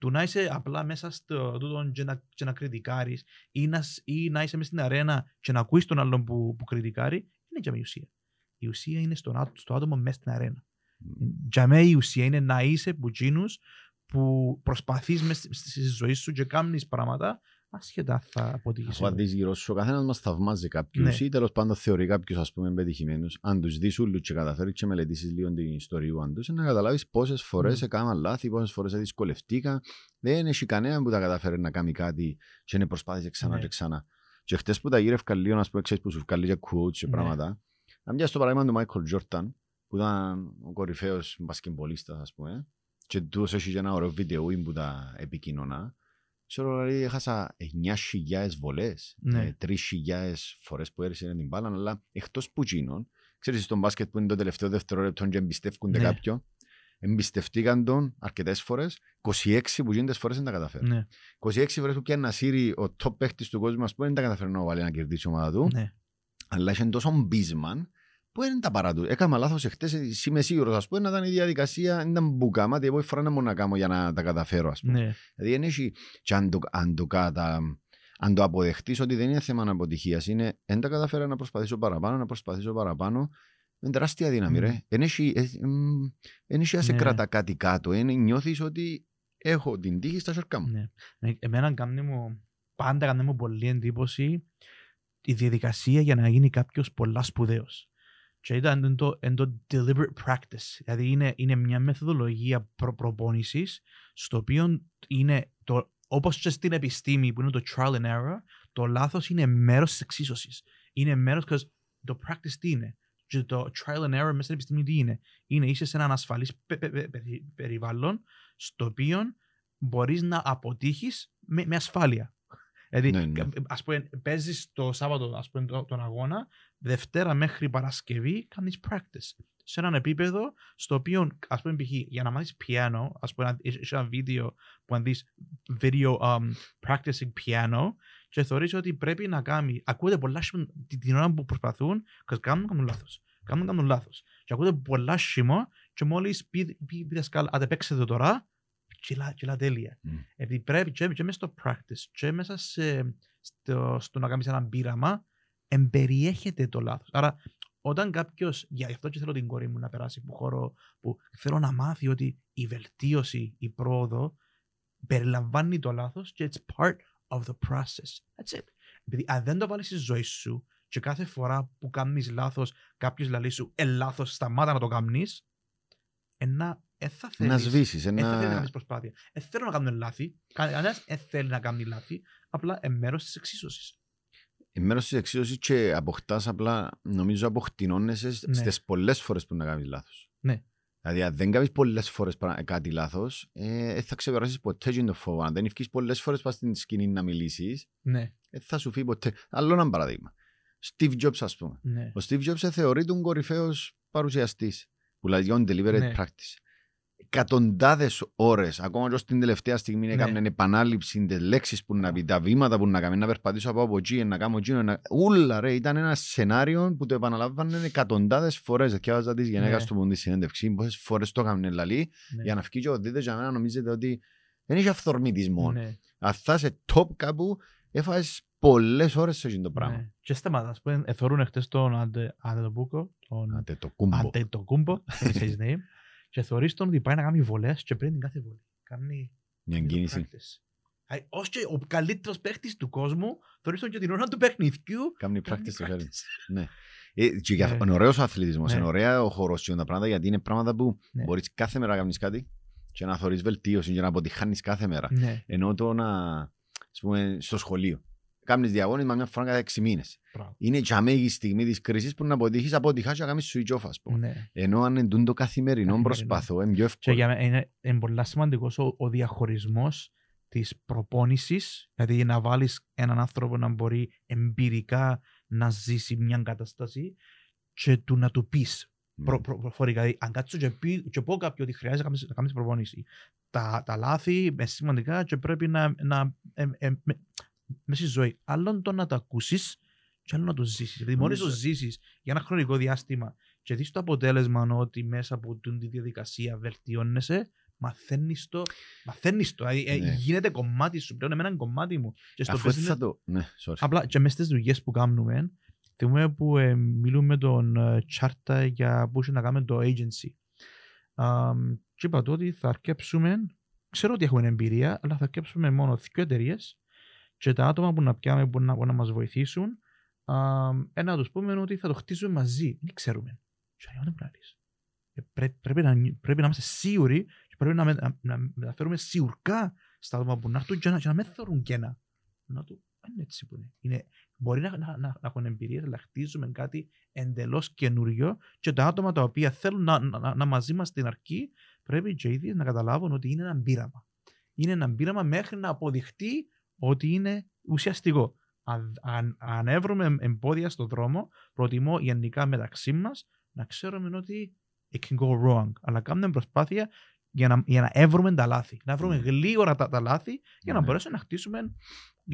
Του να είσαι απλά μέσα στο τούτο και να, και να κριτικάρεις ή να, σ- ή να είσαι μέσα στην αρένα και να ακούεις τον άλλον που, που κριτικάρει, είναι για μένα η ουσία. Η ουσία είναι στον, άτ- στο άτομο μέσα στην αρένα. Για μένα η ουσία είναι να είσαι που τζίνους που προσπαθείς μες στη- στη ζωή σου και κάνεις πράγματα ασχετά θα αποτύχεις. Αφού αν δεις γύρω σου, ο καθένας μας θαυμάζει κάποιους Ναι. ή τέλος πάντων θεωρεί κάποιους ας πούμε πετυχημένους. Αν τους δεις ούλους και καταφέρεις και μελετήσεις λίγο την ιστορία τους, να καταλάβεις πόσες φορές Μμμ. έκαναν λάθη, πόσες φορές δυσκολευτήκα. Δεν έχει κανένα που τα καταφέρει να κάνει κάτι και να προσπάθησε ξανά Ναι. και ξανά. Και χτες που τα γύρευκα λίγο, ας πούμε, ξέρεις που σου βγάλει και quotes και Ναι. πράγματα. Να μοιάζει το παράδειγμα του Μάικλ Τζόρταν, που ήταν ο κορυφαίος μπασκεμπολίστας, ας πούμε, και τούτος έχει και ένα ωραίο βίντεο που τα επικοινωνά. Ξέρω, δηλαδή, έχασα 9.000 βολές, Ναι. ε, 3.000 φορές που έρισε την μπάλα, αλλά εκτός που γίνον, ξέρεις στον μπάσκετ που είναι το τελευταίο δευτερόλεπτο και εμπιστεύκονται Ναι. κάποιον, εμπιστευτήκαν τον αρκετές φορές, 26 που γίνονται φορές δεν τα καταφέρουν. Ναι, 26 φορές που πιάνει να σύρει ο top παίχτης του κόσμου, ας πούμε, δεν τα καταφέρουν να βάλει να κερδίσει η ομάδα του, ναι. αλλά είχε τόσο μπίσμαν Πού είναι τα παρά του; Έκανα λάθος εχθές. Είμαι σίγουρος, ας πούμε, να ήταν η διαδικασία. Δεν ήταν μπουκάμα. Τι εγώ φορά να μου να κάνω για να τα καταφέρω, ας πούμε. Ναι. Δηλαδή, δεν έχει. Και αν το, αν το, κατα... αν το αποδεχτείς ότι δεν είναι θέμα αποτυχία, είναι δεν τα καταφέρα να προσπαθήσω παραπάνω, να προσπαθήσω παραπάνω. Είναι τεράστια δύναμη, Μμ. ρε. Δεν έχει, ε, μ, δεν έχει να σε Ναι. κρατά κάτι κάτω. Είναι νιώθεις ότι έχω την τύχη στα σέρκα μου. Ναι. Ε, Εμένα κάνει μου, πάντα κάνει μου πολύ εντύπωση η διαδικασία για να γίνει κάποιος πολλά σπουδαίος. Και ήταν εν το, εν το deliberate practice. Δηλαδή είναι, είναι μια μεθοδολογία προ, προπόνησης στο οποίο είναι το, όπως και στην επιστήμη που είναι το trial and error, το λάθος είναι μέρος της εξίσωσης. Είναι μέρος, because το practice τι είναι; Και το trial and error μέσα στην επιστήμη τι είναι; Είναι είσαι σε έναν ασφαλής πε- πε- πε- περι- περιβάλλον στο οποίο μπορείς να αποτύχεις με, με ασφάλεια. Δηλαδή, Ναι, ναι. ας πούμε, παίζεις το Σάββατο ας πούμε, το- τον αγώνα, Δευτέρα μέχρι Παρασκευή κάνεις practice. Σε έναν επίπεδο στο οποίο, ας πούμε, π.χ. για να μάθεις πιάνο, ας πούμε, να- έχει ένα βίντεο που αν δεις video um, practicing piano και θεωρείς ότι πρέπει να κάνει, ακούτε πολλά σχήμα την, την ώρα που προσπαθούν, και κάνουν, κάνουν λάθος. Κάνουν, κάνουν λάθος. Και ακούτε πολλά σχήμα και μόλις πει, πει, πει, πει δασκάλ, άντε παίξτε το τώρα, κυλά, κυλά τέλεια. Μμ. Επειδή πρέπει και, και μέσα στο practice και μέσα σε, στο, στο να κάνεις ένα πείραμα, εμπεριέχεται το λάθος. Άρα, όταν κάποιος, για αυτό και θέλω την κόρη μου να περάσει που χώρο, που θέλω να μάθει ότι η βελτίωση, η πρόοδο, περιλαμβάνει το λάθος και it's part of the process. That's it. Επειδή αν δεν το βάλεις στη ζωή σου και κάθε φορά που κάνεις λάθος, κάποιος λέει σου, ε, λάθος, σταμάτα να το κάνεις, ένα, ε, θα θέλεις. Να σβήσεις. Ε, θα θέλεις να Ένα... κάνεις προσπάθεια. Ε, θέλω να κάνουν λάθη. Κανένας ε, θέλει να κάνει λάθη. Απλά ε, μέρος της εξίσωσης. Μέρος της εξίσωσης και αποκτάς απλά, νομίζω, αποκτηνώνεσαι Ναι. στις πολλές φορές που να κάνεις λάθος. Ναι. Δηλαδή, αν δεν κάνεις πολλές φορές κάτι λάθος, ε, δεν θα ξεπεράσεις ποτέ την το φόβο. Αν δεν ευκείς πολλές φορές πας στην σκηνή να μιλήσεις, Ναι, δεν θα σου φύγει ποτέ. Άλλο ένα παράδειγμα. Steve Jobs, ας πούμε. ναι. Ο Steve Jobs θεωρεί τον κορυφαίος παρουσιαστής που λέει on deliberate Ναι. practice. Εκατοντάδες ώρες, ακόμα και ως την τελευταία στιγμή, Ναι. έκαναν επανάληψη τις λέξεις που να πει, τα βήματα που να κάνει, να περπατήσω από από εκεί, να κάνω εκείνο. Να... Ούλα, ρε, ήταν ένα σενάριο που το επαναλάβανε εκατοντάδες φορές. Διάβαζα τη γυναίκα Ναι. του που τη συνέντευξη, πόσες φορές το έκαναν λαλή, ναι. για να βγει και ο δείτε για μένα νομίζετε ότι δεν έχει αυθορμητισμό. Ναι, Αν θα είσαι top κάπου, έφαγες πολλές ώρες σε αυτό το πράγμα. ναι. Και σταματά. Ας πούμε, εθώρουν χτες τον Αντε- Αντετοκούμπο, τον Άντε το κούμπο. Αντετοκούμπο, δεν είναι his name, και θεωρείς τον ότι πάει να κάνει βολές και πριν την κάθε βολή. Κάνει Μια κίνηση. practice. Α, Ως και ο καλύτερος παίχτης του κόσμου, θεωρείς τον και την ώρα του παιχνιδιού, Κάνει κάνει practice στο χέρι. practice. Ναι. Ε, και για- Ναι. είναι ωραίος ο αθλητισμός, Ναι. είναι ωραία ο χώρος και τα πράγματα γιατί είναι πράγματα που Ναι. μπορείς κάθε μέρα να κάνεις κάτι και να θωρείς βελτίωση και να αποτυχάνεις κάθε μέρα. Ναι, Ενώ το να, ας πούμε, στο σχολείο. Κάνεις διαγώνισμα μια φορά cada έξι μήνες. μπράβο. Είναι και αμέγη στιγμή της κρίσης που να αποτύχεις, αποτυχάς και να κάνεις switch off, ας πούμε. Ναι. Ενώ αν είναι τούτο καθημερινό Καθημερινό. προσπαθώ, είναι πιο Και εύκολο. για μένα είναι, είναι πολύ σημαντικός ο, ο διαχωρισμός της προπόνησης, δηλαδή να βάλεις έναν άνθρωπο να μπορεί εμπειρικά να ζήσει μια κατάσταση και του να του πεις Ναι. προ, προ, προφορικά. Δηλαδή, αν κάτσω και, πει, και πω κάποιον ότι χρειάζεται να κάνεις- να κάνεις προπόνηση, τα, τα λάθη είναι σημαντικά και πρέπει να. να ε, ε, με, μέσα στη ζωή. Άλλον το να το ακούσεις και άλλο να το ζήσεις. Δηλαδή, μόλις το Νομίζω- ζήσεις για ένα χρονικό διάστημα και δεις το αποτέλεσμα ότι μέσα από την τη διαδικασία βελτιώνεσαι, μαθαίνεις το. Μαθαίνεις το. Δηλαδή, ε, Ναι. γίνεται κομμάτι σου πλέον. Εμένα είναι κομμάτι μου. Και στο Αφού έτσι business- θα το... Ναι, sorry. Απλά και μες στις δουλειές που κάνουμε, θυμούμε που ε, μιλούμε με τον ε, Τσάρτα για που είχε να κάνουμε το agency. Αμ, και είπα του ότι θα αρκέψουμε, ξέρω ότι έχουμε εμπειρία, αλλά θα αρκέψουμε μόνο δύο εταιρείες και τα άτομα που να πιάμε που να, που να μας βοηθήσουν, αμ, ε, να τους πούμε ότι θα το χτίσουμε μαζί. Δεν ξέρουμε. Και λέω, δεν πράγεις. Ε, πρέ- πρέπει, να, νι- πρέπει να είμαστε σίγουροι και πρέπει να, με- να, να μεταφέρουμε σιγουρκά στα άτομα που να έρθουν και να, και να μην θεωρούν κένα. Να του, δεν είναι έτσι που είναι. είναι μπορεί να, να, να, να έχουν εμπειρίες, αλλά χτίζουμε κάτι εντελώς καινούριο και τα άτομα τα οποία θέλουν να, να, να, να μαζί μας στην αρχή πρέπει και οι ίδιοι να καταλάβουν ότι είναι ένα πείραμα. Είναι ένα πείραμα μέχρι να αποδειχτεί ότι είναι ουσιαστικό. Αν, αν, αν έβρουμε εμπόδια στον δρόμο, προτιμώ γενικά μεταξύ μας να ξέρουμε ότι it can go wrong. Αλλά κάνουμε προσπάθεια για να, για να έβρουμε τα λάθη. Να βρούμε Ναι. γλίγορα τα, τα λάθη για να Ναι. μπορέσουμε να χτίσουμε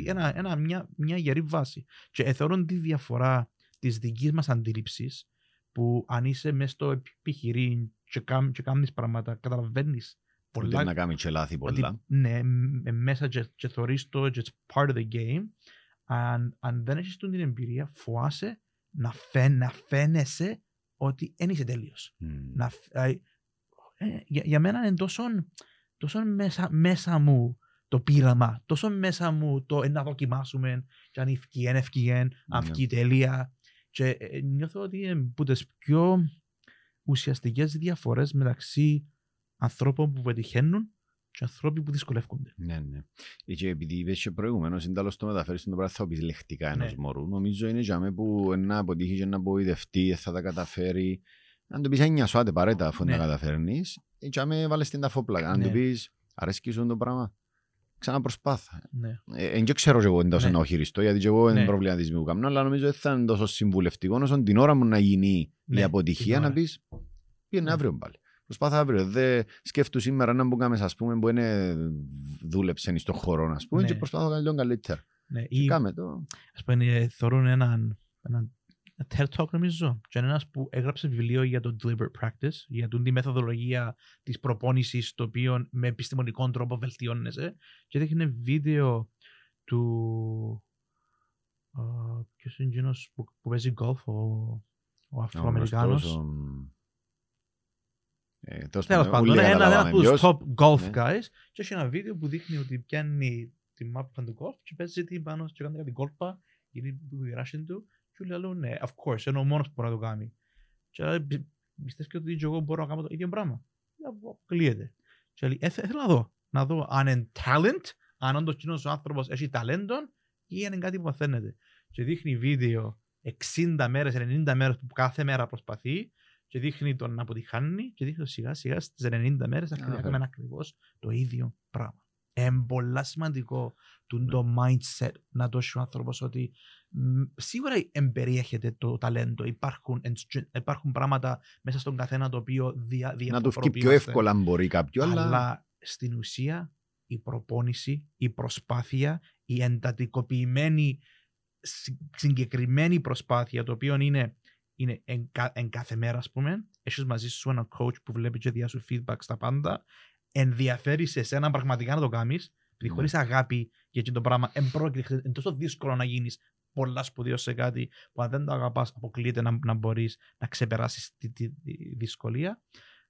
ένα, ένα, μια, μια γερή βάση. Και ε, θεωρώ τη διαφορά της δικής μας αντίληψης που αν είσαι μέσα στο επιχειρήν και, κάμ, και κάνεις πράγματα, καταλαβαίνεις Ότι πολλά. να κάνει και λάθη ότι, πολλά. ναι, μ- ε, μέσα και, και θωρείς το και it's part of the game. Αν, αν δεν έχεις τούτη την εμπειρία, φοάσαι να, φαίν, να φαίνεσαι ότι δεν είσαι τέλειος. Μμ. Να, φ- ε, ε, για, για μένα είναι τόσο, τόσο μέσα, μέσα μου το πείραμα, τόσο μέσα μου το ε, να δοκιμάσουμε και αν ευκεί, αν ευκεί, αν Ναι. ευκεί τέλεια. Και ε, νιώθω ότι είναι από τις πιο ουσιαστικές διαφορές μεταξύ ανθρώπων που πετυχαίνουν και ανθρώπων που δυσκολεύονται. Ναι, ναι. Ε, Και επειδή είπες και προηγουμένως, είναι τέλος το μεταφέρεις τον πράγμα θα πεις λεκτικά ενός Ναι. μωρού. Νομίζω είναι για μέ που να αποτύχεις και να απογοητευτείς, θα τα καταφέρει. Αν του πεις «Έννοιας σου, άντε παρέτα αφού Ναι. να καταφέρνεις, ε, για μέ βάλες την ταφόπλακα. Αν Ναι. του πεις αρέσκει σου το πράγμα, ξαναπροσπάθα. Ναι. Ε, δεν ξέρω και εγώ εντός Ναι. να οχειριστώ, γιατί και εγώ είναι Ναι. προβληματισμό που κάνω, αλλά νομίζω ότι θα είναι τόσο συμβουλευτικό όσο την ώρα μου να γίνει η Ναι, αποτυχία την να ώρα. πεις πήγαινε Ναι. αύριο πάλι. Προσπάθα αύριο. Δεν σκέφτου σήμερα να μπούμε ας πούμε που είναι δούλεψε στον χώρο ας πούμε Ναι. και προσπάθω να κάνω λίγο καλύτερα. Ναι. Και Ή, κάμε το. ας πούμε, ε, θεωρούν έναν, έναν TED Talk νομίζω και είναι ένας που έγραψε βιβλίο για το deliberate practice, για τον τη μεθοδολογία της προπόνησης το οποίο με επιστημονικό τρόπο βελτιώνεσαι και δείχνει βίντεο του α, ποιος είναι εκείνος που, που παίζει golf ο, ο Αφροαμερικάνος Ο γνωστός, ο- Ε, τέλος Τέλος πάντων, πάντων, όλοι ένα, ένα καταλάβαμε από τους ποιος. top golf Ναι. guys και έχει ένα βίντεο που δείχνει ότι πιάνει τη μάπα του golf και παίζει την πάνω και κάνει κάτι κόλπα γίνει που γυράσει του και λέει άλλο ναι, of course, είναι ο μόνος που μπορεί να το κάνει. Και λέει, «Πι- πιστεύεις ότι και εγώ μπορώ να κάνω το ίδιο πράγμα. Ε, Αποκλείεται. Και λέει, «Ε, θε- θέλω να δω, να δω αν είναι talent, αν όντως κοινός ο άνθρωπος έχει ταλέντο ή αν είναι κάτι που μαθαίνεται. Και δείχνει βίντεο 60 μέρες, 90 μέρες που κάθε μέρα προσπαθεί και δείχνει τον να αποτυχάνει και δείχνει τον σιγά σιγά στις 90 μέρες να Α, κάνουμε ακριβώς το ίδιο πράγμα. Είναι πολλά σημαντικό το, το mindset να δώσει ο άνθρωπος ότι μ, σίγουρα εμπεριέχεται το ταλέντο. Υπάρχουν, εντζ- υπάρχουν πράγματα μέσα στον καθένα το οποίο δια, Να του βγει πιο διαφοροποιούμαστε. εύκολα αν μπορεί κάποιο, Αλλά, αλλά στην ουσία η προπόνηση, η προσπάθεια, η εντατικοποιημένη συ- συγκεκριμένη προσπάθεια το οποίο είναι, είναι εν, κα- εν κάθε μέρα ας πούμε έχεις μαζί σου έναν coach που βλέπει και διά σου feedback στα πάντα ενδιαφέρει σε εσένα πραγματικά να το κάνεις επειδή Ναι. χωρίς αγάπη για εκείνο το πράγμα εν πρόκειται, είναι τόσο δύσκολο να γίνεις πολλά σπουδαίος σε κάτι που αν δεν το αγαπάς αποκλείεται να, να μπορείς να ξεπεράσεις τη, τη- τη δυσκολία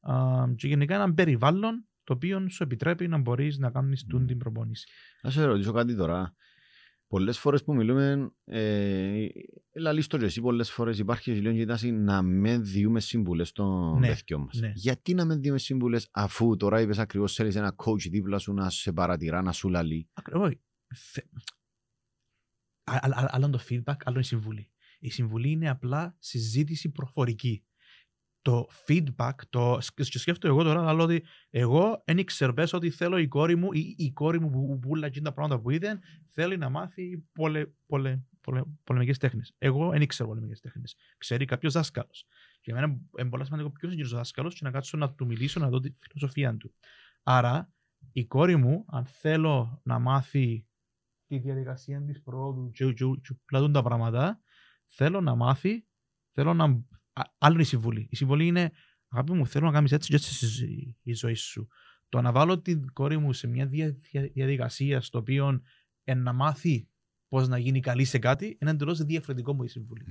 Α, και γενικά ένα περιβάλλον το οποίο σου επιτρέπει να μπορείς να κάνεις τούν Μμ. την προπόνηση. να σε ρωτήσω κάτι τώρα. Πολλές φορές που μιλούμε, ε, λαλείς το και εσύ πολλές φορές υπάρχει λίγο και η τάση να με διούμε σύμβουλες στον Ναι, παιδιό μας. ναι. Γιατί να με διούμε σύμβουλες αφού τώρα είπες ακριβώς θέλεις ένα coach δίπλα σου να σε παρατηρά, να σου λαλεί; Ακριβώς. Θε- Α- α- α- Άλλο είναι το feedback, άλλο είναι η συμβουλή. Η συμβουλή είναι απλά συζήτηση προφορική. Το feedback, το σκ- σκ- σκέφτομαι εγώ τώρα, αλλά ότι εγώ δεν ήξερα πες ότι θέλω η κόρη μου ή η κόρη μου που πουλά εκείνα τα πράγματα που είδε θέλει να μάθει πολε, πολε, πολε, πολεμικές τέχνες. Εγώ δεν ήξερα πολεμικές τέχνες. Ξέρει κάποιος δάσκαλος. Για μένα είναι πολύ σημαντικό ποιος είναι εκείνος ο δάσκαλος και να κάτσω να του μιλήσω, να δω τη φιλοσοφία του. Άρα, η κόρη μου, αν θέλω να μάθει τη διαδικασία της πρόοδου και, και, και πλατούν τα πράγματα, θέλω να μάθει, θέλω να... Α, άλλο είναι η συμβουλή. Η συμβουλή είναι, αγάπη μου, θέλω να κάνεις έτσι και έτσι στη- η ζωή σου. Το να βάλω την κόρη μου σε μια δια- δια- διαδικασία στο οποίο ε, να μάθει πώς να γίνει καλή σε κάτι, είναι εντελώς διαφορετικό μου η συμβουλή.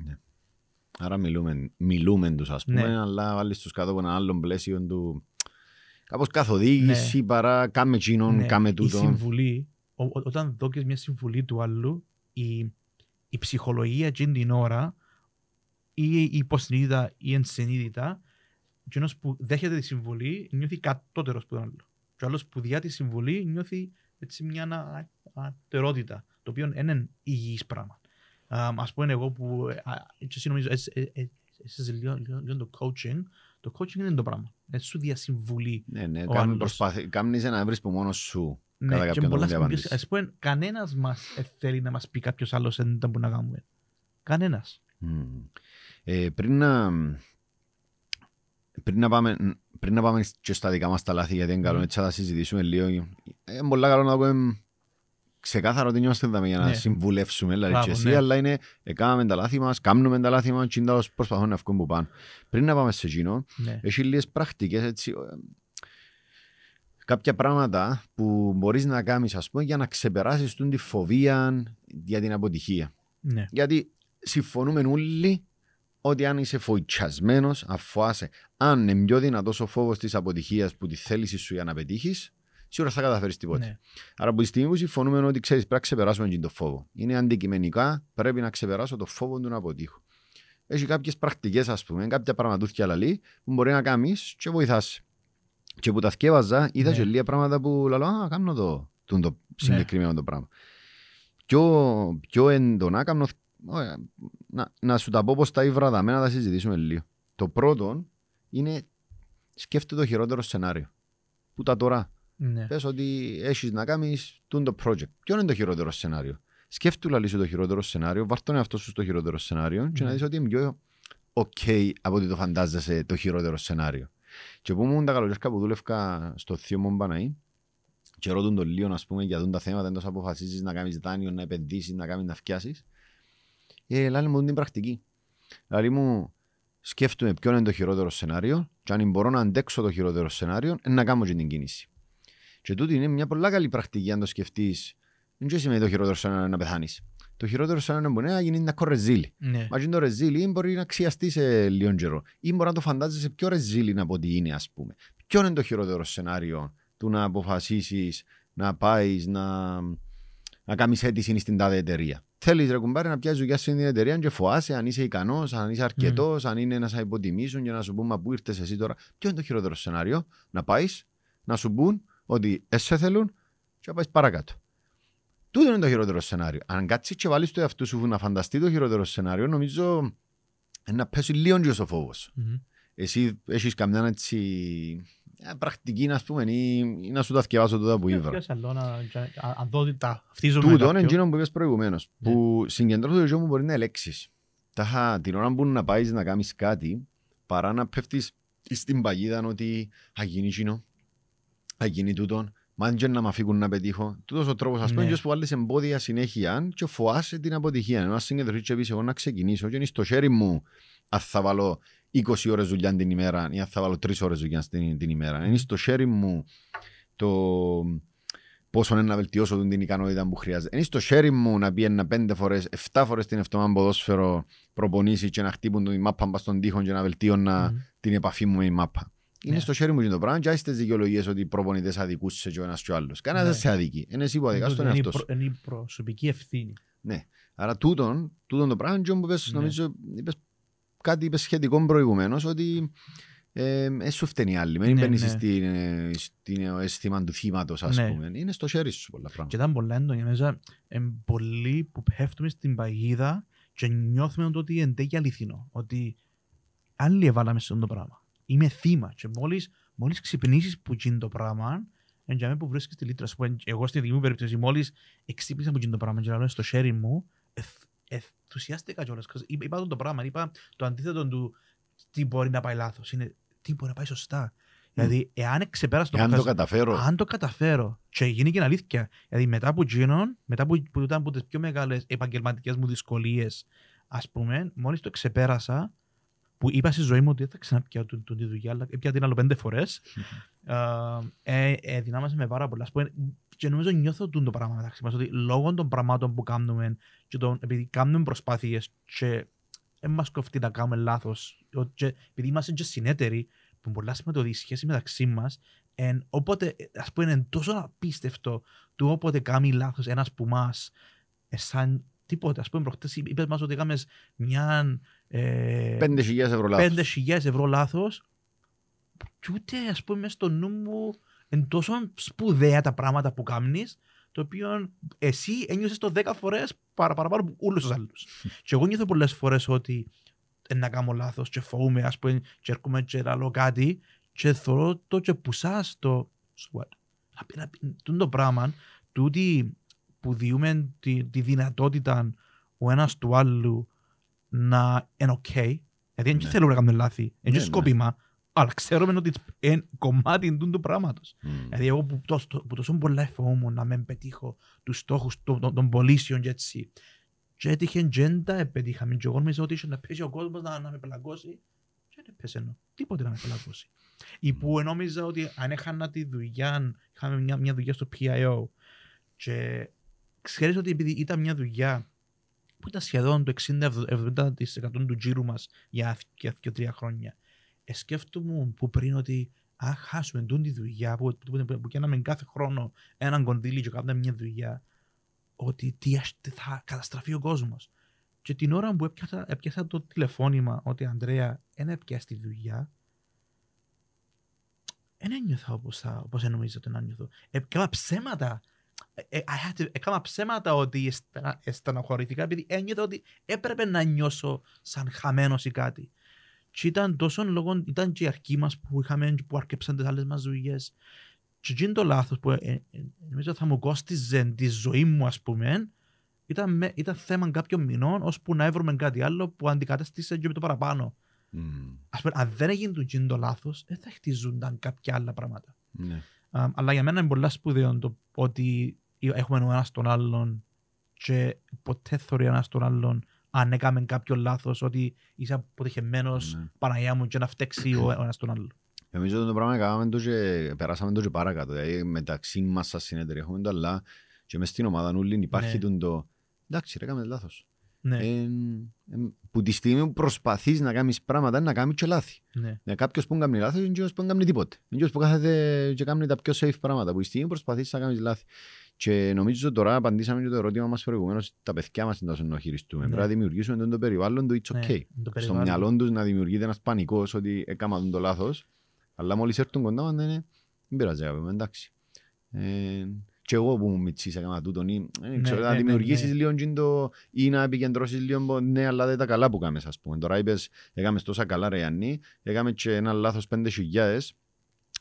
Άρα μιλούμε, μιλούμε τους ας πούμε, Ναι. αλλά βάλεις τους κάτω από ένα άλλο πλαίσιο του κάπως καθοδήγηση Ναι. παρά κάμε εκείνον, Ναι, κάμε η τούτο. συμβουλή, ο- ο- όταν δώκεις μιας συμβουλή του άλλου, η, η ψυχολογία εκείνη την ώρα ή η υποσυνείδητα ή ενσυνείδητα, εκείνος που δέχεται τη συμβουλή νιώθει κατώτερος που τον άλλο. Και ο άλλος που διά τη συμβουλή νιώθει έτσι μια ανα- ατερότητα, το οποίο είναι υγιής πράγμα. Α, ας πούμε εγώ που, ε, α, και εσύ νομίζω, εσύ- ε, ε, εσύ λίγο λίγο- λίγο το coaching, το coaching είναι το πράγμα. Έτσι σου διασυμβουλή Ναι, ναι, ο κάμε άλλος. προσπάθει, κάμνεις να βρεις που μόνος σου. Ναι, Κατά και κάποιον πολλά τρόπο σημαντικά. διαπάντηση. Ας πούμε, κανένας μας ε, θέλει να μας πει κάποιος άλλος δεν ήταν που να κάνουμε. Κανένας. Μμ. Ε, πριν, να, πριν, να πάμε, πριν να πάμε και στα δικά μας τα λάθη, γιατί είναι καλό, Μμ. έτσι θα τα συζητήσουμε λίγο. Ε, Είναι πολλά καλό να πούμε ξεκάθαρο ότι είμαστε εδώ για να Ναι. συμβουλεύσουμε, δηλαδή Μπράβο, και εσύ, ναι. αλλά είναι έκαναμε τα λάθη μας, κάνουμε τα λάθη μας και είναι προσπαθούν να βγουν που πάνε. Πριν να πάμε σε εκείνο, Ναι. έχει λίγες πρακτικές έτσι, ε, κάποια πράγματα που μπορείς να κάνεις ας πούμε για να ξεπεράσεις τούν τη φοβία για την αποτυχία. Ναι. Γιατί συμφωνούμε όλοι ότι αν είσαι φοητσιασμένος, αφοάσαι, αν είναι πιο δυνατός ο φόβος της αποτυχίας που τη θέληση σου για να πετύχεις, σίγουρα θα καταφέρεις τίποτα. Ναι. Άρα από τη στιγμή που συμφωνούμε ότι ξέρεις, πρέπει να ξεπεράσουμε και το φόβο. Είναι αντικειμενικά, πρέπει να ξεπεράσω το φόβο του να αποτύχω. Έχει κάποιες πρακτικές, ας πούμε, κάποια πραγματούθια λαλή που μπορεί να κάνεις και βοηθάς. Και που τα θκεύαζα, είδα Ναι. και λίγα πράγματα που λέω, Α, κάνω το, το, το συγκεκριμένο το πράγμα. Πιο, πιο έντονα, κάνω, ωραία, να, να σου τα πω πώ τα ήβρα δαμένα, να τα συζητήσουμε λίγο. Το πρώτο είναι σκέφτεται το χειρότερο σενάριο. Που τα τώρα. Ναι. Πες ότι έχεις να κάνεις το project. Ποιο είναι το χειρότερο σενάριο; Σκέφτου λαλή σου το χειρότερο σενάριο, βάρ τον εαυτό σου στο χειρότερο σενάριο και να Ναι. δεις ότι είναι πιο ok από ότι το φαντάζεσαι το χειρότερο σενάριο. Και που ήμουν τα καλοκαίρια που δούλευκα στο Θείο μου Μπαναή και ρωτούν τον λίγο ας πούμε, για δουν τα θέματα, εντός αποφασίζεις να κάνεις δάνειο, να επενδύσεις, να κάνεις να φτιάσεις. Ε, λάλη μου την πρακτική. Δηλαδή μου σκέφτομαι ποιο είναι το χειρότερο σενάριο και αν μπορώ να αντέξω το χειρότερο σενάριο, ε, να κάνω και την κίνηση. Και τούτη είναι μια πολλά καλή πρακτική αν το σκεφτείς. Δεν σημαίνει το χειρότερο σενάριο να πεθάνεις. Το χειρότερο σενάριο μπορεί να γίνει να κορεζίλει. Ναι. Μα και το ρεζίλι μπορεί να αξιαστεί σε λίγο καιρό. Ή μπορεί να το φαντάζεσαι πιο ρεζίλι από ό,τι είναι, ας πούμε. Ποιο είναι το χειρότερο σενάριο του να αποφασίσεις να πάεις να, να κάνεις αίτηση στην τάδε εταιρεία; Θέλεις ρε κουμπάρε να πιάσεις δουλειά στην εταιρεία και φοάσαι αν είσαι ικανός, αν είσαι αρκετός, αν είναι να σε υποτιμήσουν και να σου πούν Μα πού ήρθες εσύ τώρα. Ποιο είναι το χειρότερο σενάριο, να πάεις, να σου πούν ότι εσέ θέλουν και να πάεις παρακάτω. Τούτο είναι το χειρότερο σενάριο. Αν κάτσεις και βάλεις το εαυτό σου να φανταστεί το χειρότερο σενάριο, νομίζω ε, να πέσει λίγο και ο φόβο. Μμμ. Εσύ έχεις καμιά έτσι ε, πρακτική, να πούμε, ή, ή να σου τα θυκευάσω τούτα που ήβρα. Ποιος άλλο να- α- αν δω ότι τα χτίζω με Τούτο είναι κάποιον. εκείνο που είπες προηγουμένως, Ναι. που συγκεντρώσω το γιο μου μπορεί να ελέξεις. Τάχα την ώρα που να πάεις να κάνεις κάτι, παρά να πέφτεις στην παγίδα ότι θα γίνει εκείνο, θα γίνει τούτο, μα και να με αφήγουν να πετύχω. Τούτος ο τρόπος, ας πούμε, Ναι. και που βάλεις εμπόδια συνέχεια και φοάσαι την αποτυχία. Ενώ αν συγκεντρωθείς και πεις εγώ να ξεκινήσω και είναι στο χέρι μου αν θα βάλω 20 ώρες δουλειά την ημέρα ή αν θα βάλω 3 ώρες δουλειά την, την ημέρα. Είναι στο χέρι μου το πόσο είναι να βελτιώσω την ικανότητα που χρειάζεται. Είναι στο χέρι μου να πιένα πέντε φορές, 7 φορές την εβδομάδα ποδόσφαιρο προπονήσεις και να χτύπουν τη μάπα μπας στον τοίχο και να βελτίωνα Μμμ. την επαφή μου με η μάπα. Είναι Ναι. στο χέρι μου και το πράγμα και άστε δικαιολογίες ότι οι προπονητές αδικούσες και ο ένας και ο άλλος. Κανένας Ναι. δεν σε αδικεί. Είναι εσύ που αδικάς τον Είναι η εαυτός σου. προ- Είναι η προσωπική ευθύνη. Ναι. Άρα τούτον, τούτον το πράγμα και όπως Ναι. νομίζω είπες, κάτι είπες σχετικό προηγουμένως ότι ε, ε, σου φταίνει άλλη. Μην Ναι, μπαίνεις ναι. στην, ε, στην αίσθημα του θύματος ας Ναι. πούμε. Είναι στο χέρι σου πολλά Και πράγματα. ήταν πολλά έντονη μέσα. Εν πολλοί που πέφτουμε στην παγίδα και νιώθουμε ότι εν τέλει αληθινό. Ότι άλλοι έβαλαμε σε αυτό το πράγμα. Είμαι θύμα. Και μόλις, μόλις ξυπνήσεις που γίνει το πράγμα, εν για μένα που βρίσκεις τη λίτρα σου. που εν- Εγώ στη δική μου περίπτωση, μόλις εξύπνησα που γίνει το πράγμα και λέω στο χέρι μου, εθ- ενθουσιάστηκα κιόλας. Είπα, είπα το, το πράγμα, είπα το αντίθετο του τι μπορεί να πάει λάθος. Είναι τι μπορεί να πάει σωστά. Δηλαδή, εάν ξεπέρασε το Εάν το προχθές- καταφέρω. αν το καταφέρω και γίνει και αλήθεια, δηλαδή μετά από γίνον, μετά που, που ήταν από τις πιο μεγάλες επαγγελματικές μου δυσκολίες, ας πούμε, μόλις το ξεπέρασα, που είπα στη ζωή μου ότι δεν θα ξαναπιάω του- του- τη δουλειά, αλλά πια την άλλο πέντε φορές, ε, ε, δυνάμασε με πάρα πολλά. Ας πούμε, και νομίζω νιώθω τούτο το πράγμα μεταξύ μας, ότι λόγω των πραγμάτων που κάνουμε και των, επειδή κάνουμε προσπάθειες και δεν μας κοφτεί να κάνουμε λάθος, ο- και επειδή είμαστε και συνέτεροι, που πολλά σημαίνει ότι η σχέση μεταξύ μας Εν, οπότε, ας πούμε, είναι τόσο απίστευτο του όποτε κάνει λάθος ένας που μας, ε, σαν τίποτα. Ας πούμε, προχτές είπες μας ότι έκαμες μια ε, 5.000 ευρώ λάθος. 5.000 ευρώ λάθος και ούτε, ας πούμε, μες στο νου μου είναι τόσο σπουδαία τα πράγματα που κάνεις το οποίο εσύ ένιωσες το 10 φορές παρα, παραπάνω από όλους τους άλλους. και εγώ νιώθω πολλές φορές ότι ε, να κάνω λάθος και φοβούμαι, ας πούμε, και έρχομαι και λέω κάτι και θεωρώ το και πουσάς το SWAT. Να πει- να πει- τούτο το πράγμα, τούτη που διούμε τη, τη δυνατότητα ο ένας του άλλου να είναι οκ, γιατί δεν Ναι. θέλουμε να κάνουμε λάθη, είναι Ναι, και ναι. Σκόπιμα, Αλλά ξέρουμε ότι είναι κομμάτι του του πράγματος. Μμ. Δηλαδή εγώ που, τόσο, που τόσο πολλά εφόμουν να μην πετύχω τους στόχους των, των, των πωλήσεων και έτσι. Και έτυχε και δεν τα επετύχαμε. Και εγώ νομίζω ότι είχε να πέσει ο κόσμος να, να με πελαγκώσει. Και δεν πέσε ενώ. Τίποτε να με πελαγκώσει. Ή που νόμιζα ότι αν έχανα τη δουλειά, είχαμε μια, μια δουλειά στο PIO και ξέρεις ότι επειδή ήταν μια δουλειά που ήταν σχεδόν το 60-70% του τζίρου μας για 2-3 χρόνια. Ε, σκέφτομαι που πριν ότι αν χάσουμε τούν τη δουλειά που, που, που, που κάναμε κάθε χρόνο έναν κονδύλι και κάναμε μια δουλειά ότι τι, ας- τι θα καταστραφεί ο κόσμος. Και την ώρα που έπιασα, έπιασα το τηλεφώνημα ότι Ανδρέα δεν έπιασε τη δουλειά δεν ένιωθα όπως, θα, όπως νομίζω ότι να νιώθω. Έκανα ψέματα. Ε, ε, I had to- Έκανα ψέματα ότι εστα- στεναχωρηθήκα επειδή ένιωθα ότι έπρεπε να νιώσω σαν χαμένος ή κάτι. Και ήταν τόσο λόγω, ήταν και η αρχή μας που είχαμε και που αρκέψαν τις άλλες μας δουλειές. Και εκείνο το λάθος που ε, ε, νομίζω θα μου κόστιζε τη ζωή μου ας πούμε ήταν, με, ήταν θέμα κάποιων μηνών ώσπου να έβρουμε κάτι άλλο που αντικατέστησε και με το παραπάνω. Μμ. Ας πούμε, αν δεν έγινε το εκείνο το λάθος, δεν θα χτίζονταν κάποια άλλα πράγματα. Ναι. Α, αλλά για μένα είναι πολλά σπουδαίο το ότι έχουμε ο ένας τον άλλον και ποτέ θεωρεί ο ένας τον άλλον αν έκαμε κάποιο λάθος, ότι είσαι αποτυχημένος, Ναι. Παναγιά μου, και να φταίξει ο, ο ένας τον άλλον. Νομίζω ότι το πράγμα κάναμε το και περάσαμε το και παρακάτω. Δηλαδή μεταξύ μας σαν συνέδρια έχουμε το αλλά και μες στην ομάδα νουλήν υπάρχει Ναι. τον το εντάξει ρε έκαμε λάθος. Ναι, Ε, ε, που τη στιγμή που προσπαθείς να κάνεις πράγματα είναι να κάνεις και λάθη. ναι, Ναι, κάποιος που κάνει λάθος είναι κάποιος που δεν κάνει τίποτε. Είναι κάποιος που κάθεται και κάνει τα πιο safe πράγματα. Που τη στιγμή προσπαθείς να κάνεις λάθη. Και νομίζω ότι τώρα απαντήσαμε και το ερώτημα μας προηγουμένως τα παιδιά μας είναι τόσο να χειριστούμε. Ναι. Πρέπει να δημιουργήσουμε τον το περιβάλλον του it's ναι, okay. το Στο περιβάλλον. μυαλό τους να δημιουργείται ένας πανικός ότι έκανα το λάθος. Αλλά μόλις έρθουν κοντά μας λένε δεν πειράζει αγάπη μου, εντάξει. Ε, και εγώ που μου μητσής έκανα τούτον ή ε, ξέρω, ναι, να ναι, δημιουργήσεις ναι. λίγο τζιν το ή να επικεντρώσεις λίγο πω, ναι αλλά δεν τα καλά που κάμες ας πούμε. Τώρα είπες έκαμες τόσα καλά ρε Ιαννή, έκαμε και ένα λάθος πέντε χιλιάδες.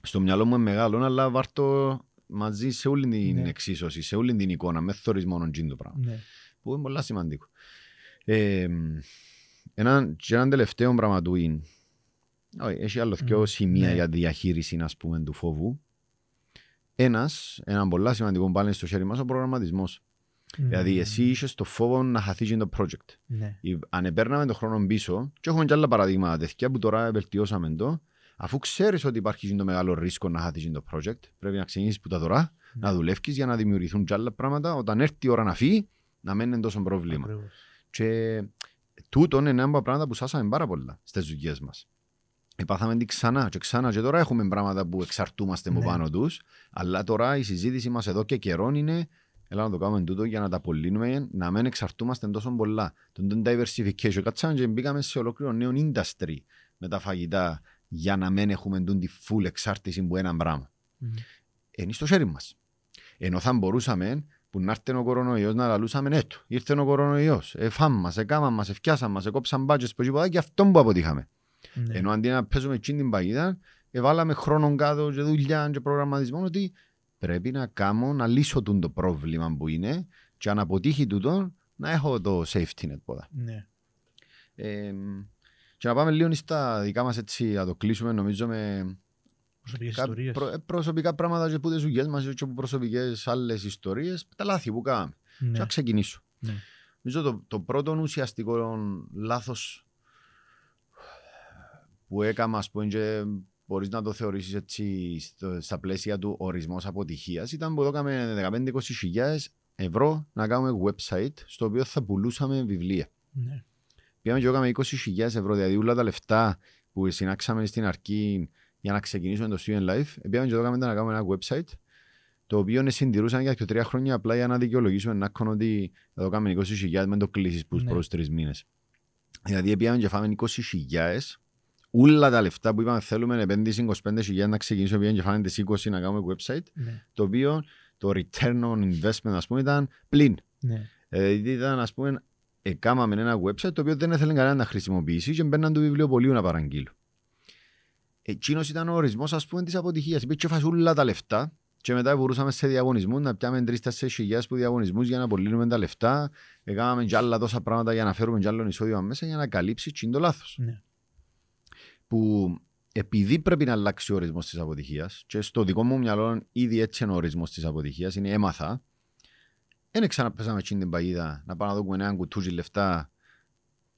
Στο μυαλό μου είναι μεγάλο αλλά βάρτο μαζί σε όλη την Ναι. εξίσωση, σε όλη την εικόνα, μες θωρείς μόνο τζιν το πράγμα Ναι, που είναι πολύ σημαντικό. Ε, ένα, και έναν τελευταίο πράγμα του είναι, όχι, έχει άλλο δύο Μμ, σημεία ναι. για διαχείριση ας πούμε, του φόβου. Ένας, ένα πολύ σημαντικό πάλι στο χέρι μας, ο προγραμματισμός. Δηλαδή, ναι, εσύ είσαι στο φόβο να χαθεί το project. Ναι, Ή- Αν επέρναμε τον χρόνο πίσω, και έχουμε και άλλα παραδείγματα τέτοια που τώρα βελτιώσαμε το, αφού ξέρεις ότι υπάρχει το μεγάλο ρίσκο να χαθεί το project, πρέπει να ξεκινήσεις που τα τώρα, Ναι. να δουλεύεις για να δημιουργηθούν και άλλα πράγματα, όταν έρθει η ώρα να φύγει, να μην είναι τόσο πρόβλημα. ακριβώς. Και τούτο είναι ένα από τα πράγματα που σάσαμε πάρα πολλά στις δουλειές μας. Επάθαμε την ξανά και ξανά και τώρα έχουμε πράγματα που εξαρτούμαστε από Ναι. πάνω τους, αλλά τώρα η συζήτηση μας εδώ και καιρόν είναι Έλα να το κάνουμε τούτο για να τα απολύνουμε, να μην εξαρτούμαστε τόσο πολλά. Τον τον diversification. Κάτσαμε και μπήκαμε σε ολόκληρο νέο industry με τα φαγητά για να μην έχουμε τούν τη full εξάρτηση που ένα πράγμα. Μμ. Είναι στο χέρι μας. Ενώ θα μπορούσαμε που να έρθει ο κορονοϊός να λαλούσαμε ναι του. Ήρθε ο κορονοϊός. Εφάμε μας, εκάμαμε μας, εφιάσαμε μας, εκόψαν μπάτζες που τίποτα και αυτό που αποτύχαμε. Ναι. Ενώ αντί να παίζουμε εκείνη την παγίδα, εβάλαμε χρόνο κάτω και δουλειά και προγραμματισμό ότι πρέπει να κάνω να λύσω τούτο το πρόβλημα που είναι και αν αποτύχει τούτο να έχω το safety net πόδα. Ναι. Ε, και να πάμε λίγο στα δικά μας έτσι, να το κλείσουμε νομίζω με Προσωπικές κα- ιστορίες. προ- ε, προσωπικά πράγματα και που τις δουλειές μας και από προσωπικές άλλες ιστορίες, τα λάθη που κάναμε. Και Ναι. να ξεκινήσω. Ναι. Νομίζω το, το πρώτο ουσιαστικό λάθος που έκανα, ας πούμε, και μπορείς να το θεωρήσεις έτσι στο- στα πλαίσια του ορισμός αποτυχίας, ήταν που έκαμε 15-20 χιλιάδες ευρώ να κάνουμε website στο οποίο θα πουλούσαμε βιβλία. Ναι. Πήγαμε και έκαμε 20.000 ευρώ, δηλαδή όλα τα λεφτά που συνάξαμε στην αρχή για να ξεκινήσουμε το Student Life, πήγαμε και έκαμε να κάνουμε ένα website το οποίο ναι, συντηρούσαν για και τρία χρόνια απλά για να δικαιολογήσουμε να κάνω ότι θα το κάνουμε 20.000 με το κλείσεις που Ναι. ναι. πρώτους τρεις μήνες. Δηλαδή πήγαμε και φάμε 20.000 όλα τα λεφτά που είπαμε θέλουμε επένδυση 25.000 να ξεκινήσουμε πήγαμε και φάμε τις 20 να κάνουμε website Ναι. το οποίο το return on investment ας πούμε ήταν πλην. Ναι. Δηλαδή ήταν ας πούμε έκαναμε ένα website το οποίο δεν ήθελε κανένα να χρησιμοποιήσει και μπαίναν του βιβλιοπολίου να παραγγείλουν. Εκείνος ήταν ο ορισμός ας πούμε της αποτυχίας. Είπε και φασούλα τα λεφτά και μετά μπορούσαμε σε διαγωνισμούς να πιάμε 3-4 χιλιάδες που διαγωνισμούς για να απολύνουμε τα λεφτά. Έκαναμε και άλλα τόσα πράγματα για να φέρουμε και άλλο εισόδημα μέσα για να καλύψει τσιν το λάθος. Ναι. Που επειδή πρέπει να αλλάξει ο ορισμός της αποτυχίας, και στο δικό μου μυαλό ήδη έτσι είναι ο ορισμός της αποτυχίας, είναι έμαθα, δεν ξαναπέσαμε εκείνη την παγίδα να πάμε να δούμε ένα κουτούζι λεφτά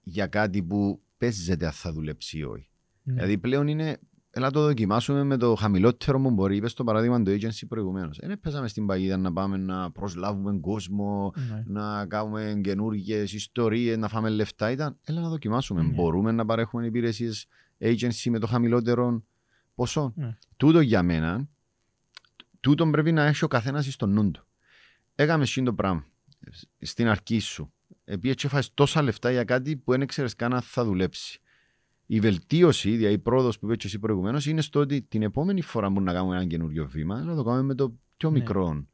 για κάτι που παίζεται αν θα δουλέψει ή όχι. Ναι. Δηλαδή πλέον είναι, έλα το δοκιμάσουμε με το χαμηλότερο που μπορεί. Είπες το παράδειγμα του agency προηγουμένως. Δεν παίζαμε στην παγίδα να πάμε να προσλάβουμε κόσμο, Ναι. να κάνουμε καινούργιες ιστορίες, να φάμε λεφτά. Ήταν, έλα να δοκιμάσουμε. Ναι. Μπορούμε να παρέχουμε υπηρεσίες agency με το χαμηλότερο ποσό. Ναι. Τούτο για μένα, τούτο πρέπει να έχει ο καθένας στο νου του. Έκαμε εσύ το πράγμα στην αρχή σου. Επειδή έτσι έφαγες τόσα λεφτά για κάτι που δεν ξέρεις καν αν θα δουλέψει. Η βελτίωση, δηλαδή η πρόοδος που είπε και εσύ προηγουμένως, είναι στο ότι την επόμενη φορά που να κάνουμε ένα καινούριο βήμα, να το κάνουμε με το πιο Ναι. μικρό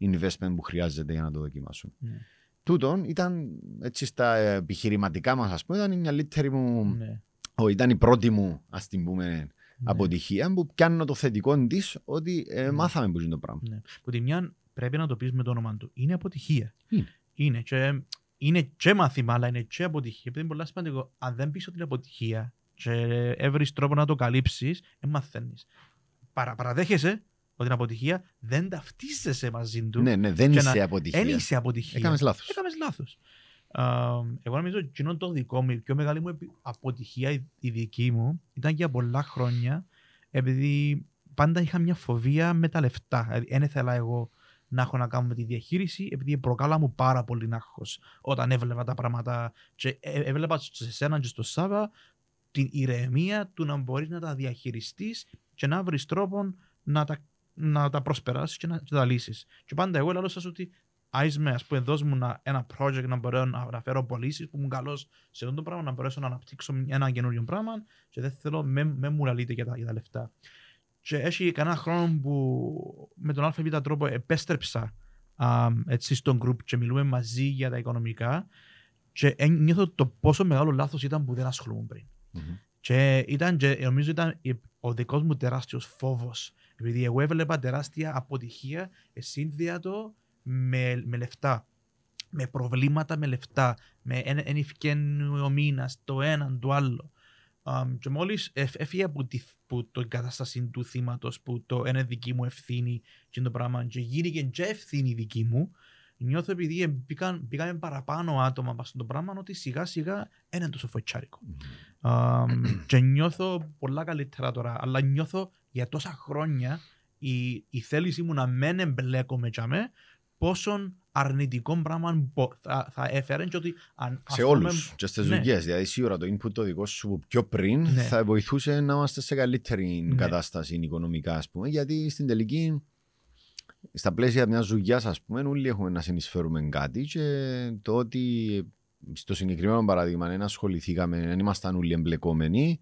investment που χρειάζεται για να το δοκιμάσουμε. Ναι. Τούτον ήταν έτσι στα επιχειρηματικά μας, ας πούμε, ήταν η μυαλύτερη μου, Ναι. ο, ήταν η πρώτη μου, ας την πούμε, Ναι. αποτυχία που πιάνω το θετικό της ότι ε, Ναι. μάθαμε που είναι το πράγμα. Ναι. Που τη μια πρέπει να το πεις με το όνομα του. Είναι αποτυχία. Είναι. Είναι και, είναι και μάθημα, αλλά είναι και αποτυχία. Επειδή είναι πολύ σημαντικό. Αν δεν πεις ότι είναι αποτυχία και έβρεις τρόπο να το καλύψεις, δεν μαθαίνεις. Παρα, παραδέχεσαι ότι είναι αποτυχία, δεν ταυτίζεσαι μαζί του. Ναι, ναι, δεν Και είσαι να- αποτυχία. Δεν είσαι αποτυχία. Έκαμες λάθος. Έκαμες λάθος. Α, εγώ νομίζω ότι εκείνο το δικό μου, η πιο μεγάλη μου επι- αποτυχία η, η δική μου ήταν για πολλά χρόνια επειδή πάντα είχα μια φοβία με τα λεφτά. Δηλαδή, δεν ήθελα εγώ να έχω να κάνω με τη διαχείριση επειδή προκάλα μου πάρα πολύ άγχος όταν έβλεπα τα πράγματα και ε- έβλεπα σε σένα και στο Σάβα την ηρεμία του να μπορείς να τα διαχειριστείς και να βρεις τρόπο να τα, να τα προσπεράσεις και να, και τα λύσεις. Και πάντα εγώ λέω σας ότι άις με, ας πούμε, δώσ' μου να- ένα project να μπορέσω να, να φέρω πωλήσεις που ήμουν καλός σε αυτό το πράγμα, να μπορέσω να αναπτύξω ένα καινούριο πράγμα και δεν θέλω, με, με μου λαλείτε για τα, για τα λεφτά. Και έχει κανένα χρόνο που με τον ΑΒ τρόπο επέστρεψα α, έτσι στον group και μιλούμε μαζί για τα οικονομικά και ε, νιώθω το πόσο μεγάλο λάθος ήταν που δεν ασχολούμαι πριν. Και ήταν, και νομίζω ήταν η- ο δικός μου τεράστιος φόβος. Επειδή εγώ έβλεπα τεράστια αποτυχία σύνδυατο με, με λεφτά. Με προβλήματα με λεφτά. Με ένα ευκαινή ο μήνα, το έναν, το άλλο. Um, και μόλις έφυγε από, τη, από την κατάσταση του θύματος που το είναι δική μου ευθύνη και το πράγμα, και γίνηκε και ευθύνη δική μου, νιώθω επειδή μπήκαν, μπήκαμε παραπάνω άτομα πάνω στο πράγμα ότι σιγά σιγά δεν είναι τόσο φοητσάρικο. Αμ, και νιώθω πολλά καλύτερα τώρα, αλλά νιώθω για τόσα χρόνια η, η θέληση μου να μην εμπλέκομαι για με πόσο αρνητικό πράγμα μπο- θα, θα έφερε και ότι αν Σε ας πούμε, όλους και στις ναι. δουλειές. Δηλαδή, σίγουρα το input το δικό σου πιο πριν Ναι. θα βοηθούσε να είμαστε σε καλύτερη Ναι. κατάσταση οικονομικά, ας πούμε. Γιατί στην τελική, στα πλαίσια μιας δουλειάς, ας πούμε, όλοι έχουμε να συνεισφέρουμε κάτι και το ότι στο συγκεκριμένο παράδειγμα δεν ασχοληθήκαμε, δεν ήμασταν όλοι εμπλεκόμενοι.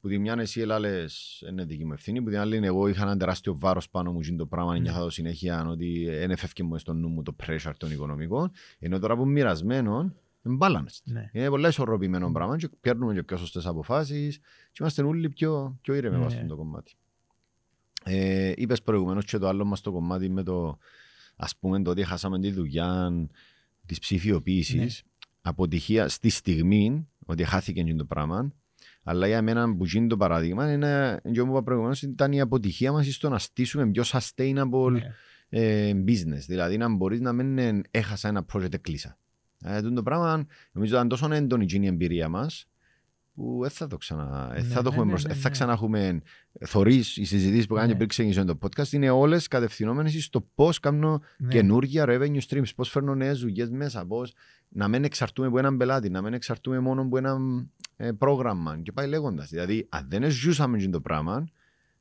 Που τη μια εσύ λες είναι δική μου ευθύνη, που την άλλη εγώ είχα ένα τεράστιο βάρος πάνω μου και το πράγμα, Ναι. νιώθα το συνέχεια ότι δεν έφευκε μου στο νου μου το pressure των οικονομικών. Ενώ τώρα που είμαι μοιρασμένο, είναι balanced. Ναι. Είναι πολύ ισορροπημένο πράγμα και παίρνουμε και πιο σωστές αποφάσεις και είμαστε όλοι πιο, πιο ήρεμοι Ναι. ναι. αυτό το κομμάτι. Ε, Είπες προηγουμένως και το άλλο μας το κομμάτι με το ας πούμε το ότι χάσαμε τη δουλειά της ψηφιοποίησης. Ναι. Αποτυχία στη στιγμή ότι χάθηκε και το πράγμα. Αλλά για μένα που γίνει το παράδειγμα είναι, και όπως είπα προηγουμένως, ήταν η αποτυχία μας στο να στήσουμε πιο sustainable Ναι. ε, business. Δηλαδή να μπορείς να μην ε, έχασα ένα project κλείσα. Ε, τούτο το πράγμα νομίζω ήταν τόσο έντονη εκείνη η εμπειρία μας που δεν θα το ξανα. ε, Ναι, θα το ναι, έχουμε ναι, μπροστά. ναι, Ε, θα ναι. ξανά έχουμε θωρείς οι συζητήσεις που κάνει Ναι. πριν ξεκινήσει το podcast. Είναι όλες κατευθυνόμενες στο πώς κάνω Ναι. καινούργια revenue streams, πώς φέρνω νέες δουλειές μέσα, πώς να μην εξαρτούμε από έναν πελάτη, να μην εξαρτούμε μόνο από ένα ε, πρόγραμμα και πάει λέγοντας. Δηλαδή, αν δεν ζούσαμε αυτό το πράγμα,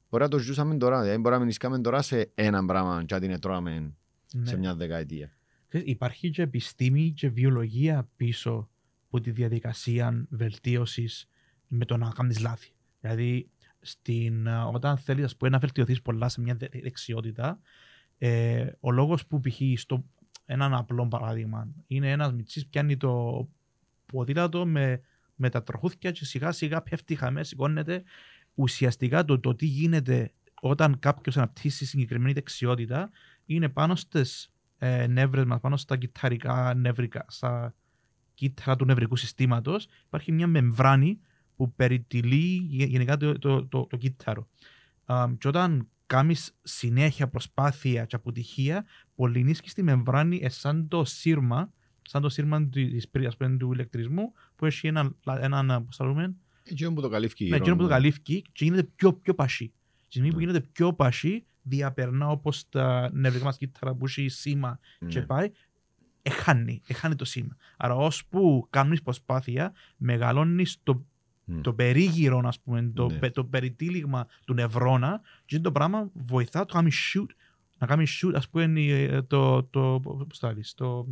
μπορεί να το ζούσαμε τώρα. Δηλαδή, μπορεί να μην ισκάμε τώρα σε ένα πράγμα και να την τρώμε Ναι. σε μια δεκαετία. Ξέρεις, Υπάρχει και επιστήμη και βιολογία πίσω από τη διαδικασία βελτίωσης με το να κάνεις λάθη. Δηλαδή, στην, α, όταν θέλεις ας πούμε, να βελτιωθείς πολλά σε μια δε- δεξιότητα, ε, ο λόγος που π.χ. στο έναν απλό παράδειγμα είναι ένας μυτσί πιάνει το ποδήλατο με, με τα τροχούθια και σιγά σιγά πέφτει χαμές, σηκώνεται. Ουσιαστικά το, το τι γίνεται όταν κάποιος αναπτύσσει συγκεκριμένη δεξιότητα είναι πάνω στις ε, νεύρες μας, πάνω στα κυταρικά νευρικά, στα κύτταρα του νευρικού συστήματος, υπάρχει μια μεμβράνη που περιτυλεί γε- γενικά το, το, το, το κύτταρο. Α, και όταν κάνεις συνέχεια προσπάθεια και αποτυχία, πολυνίσκεις τη μεμβράνη ε, σαν το σύρμα, σαν το σύρμα της, πρι- ας πούμε, του ηλεκτρισμού που έχει ένα, ένα, πώς θα λέμε, Εκείνο που το καλύφθηκε με γύρω. εκείνο που το ναι. καλύφθηκε και γίνεται πιο, πιο πασί. Στη στιγμή που Ναι. γίνεται πιο πασί, διαπερνά όπως τα νευρικά μας κύτταρα που έχει σήμα και Ναι. πάει, εχάνει, εχάνει το σήμα. Άρα ώσπου κάνεις προσπάθεια, μεγαλώνεις το, Μμ. το περίγυρο, ας πούμε, το, Ναι. πε- το περιτύλιγμα του νευρώνα και το πράγμα βοηθά το να κάνει shoot, να κάνει shoot, ας πούμε, ε, το, το, πώς θα λες, το,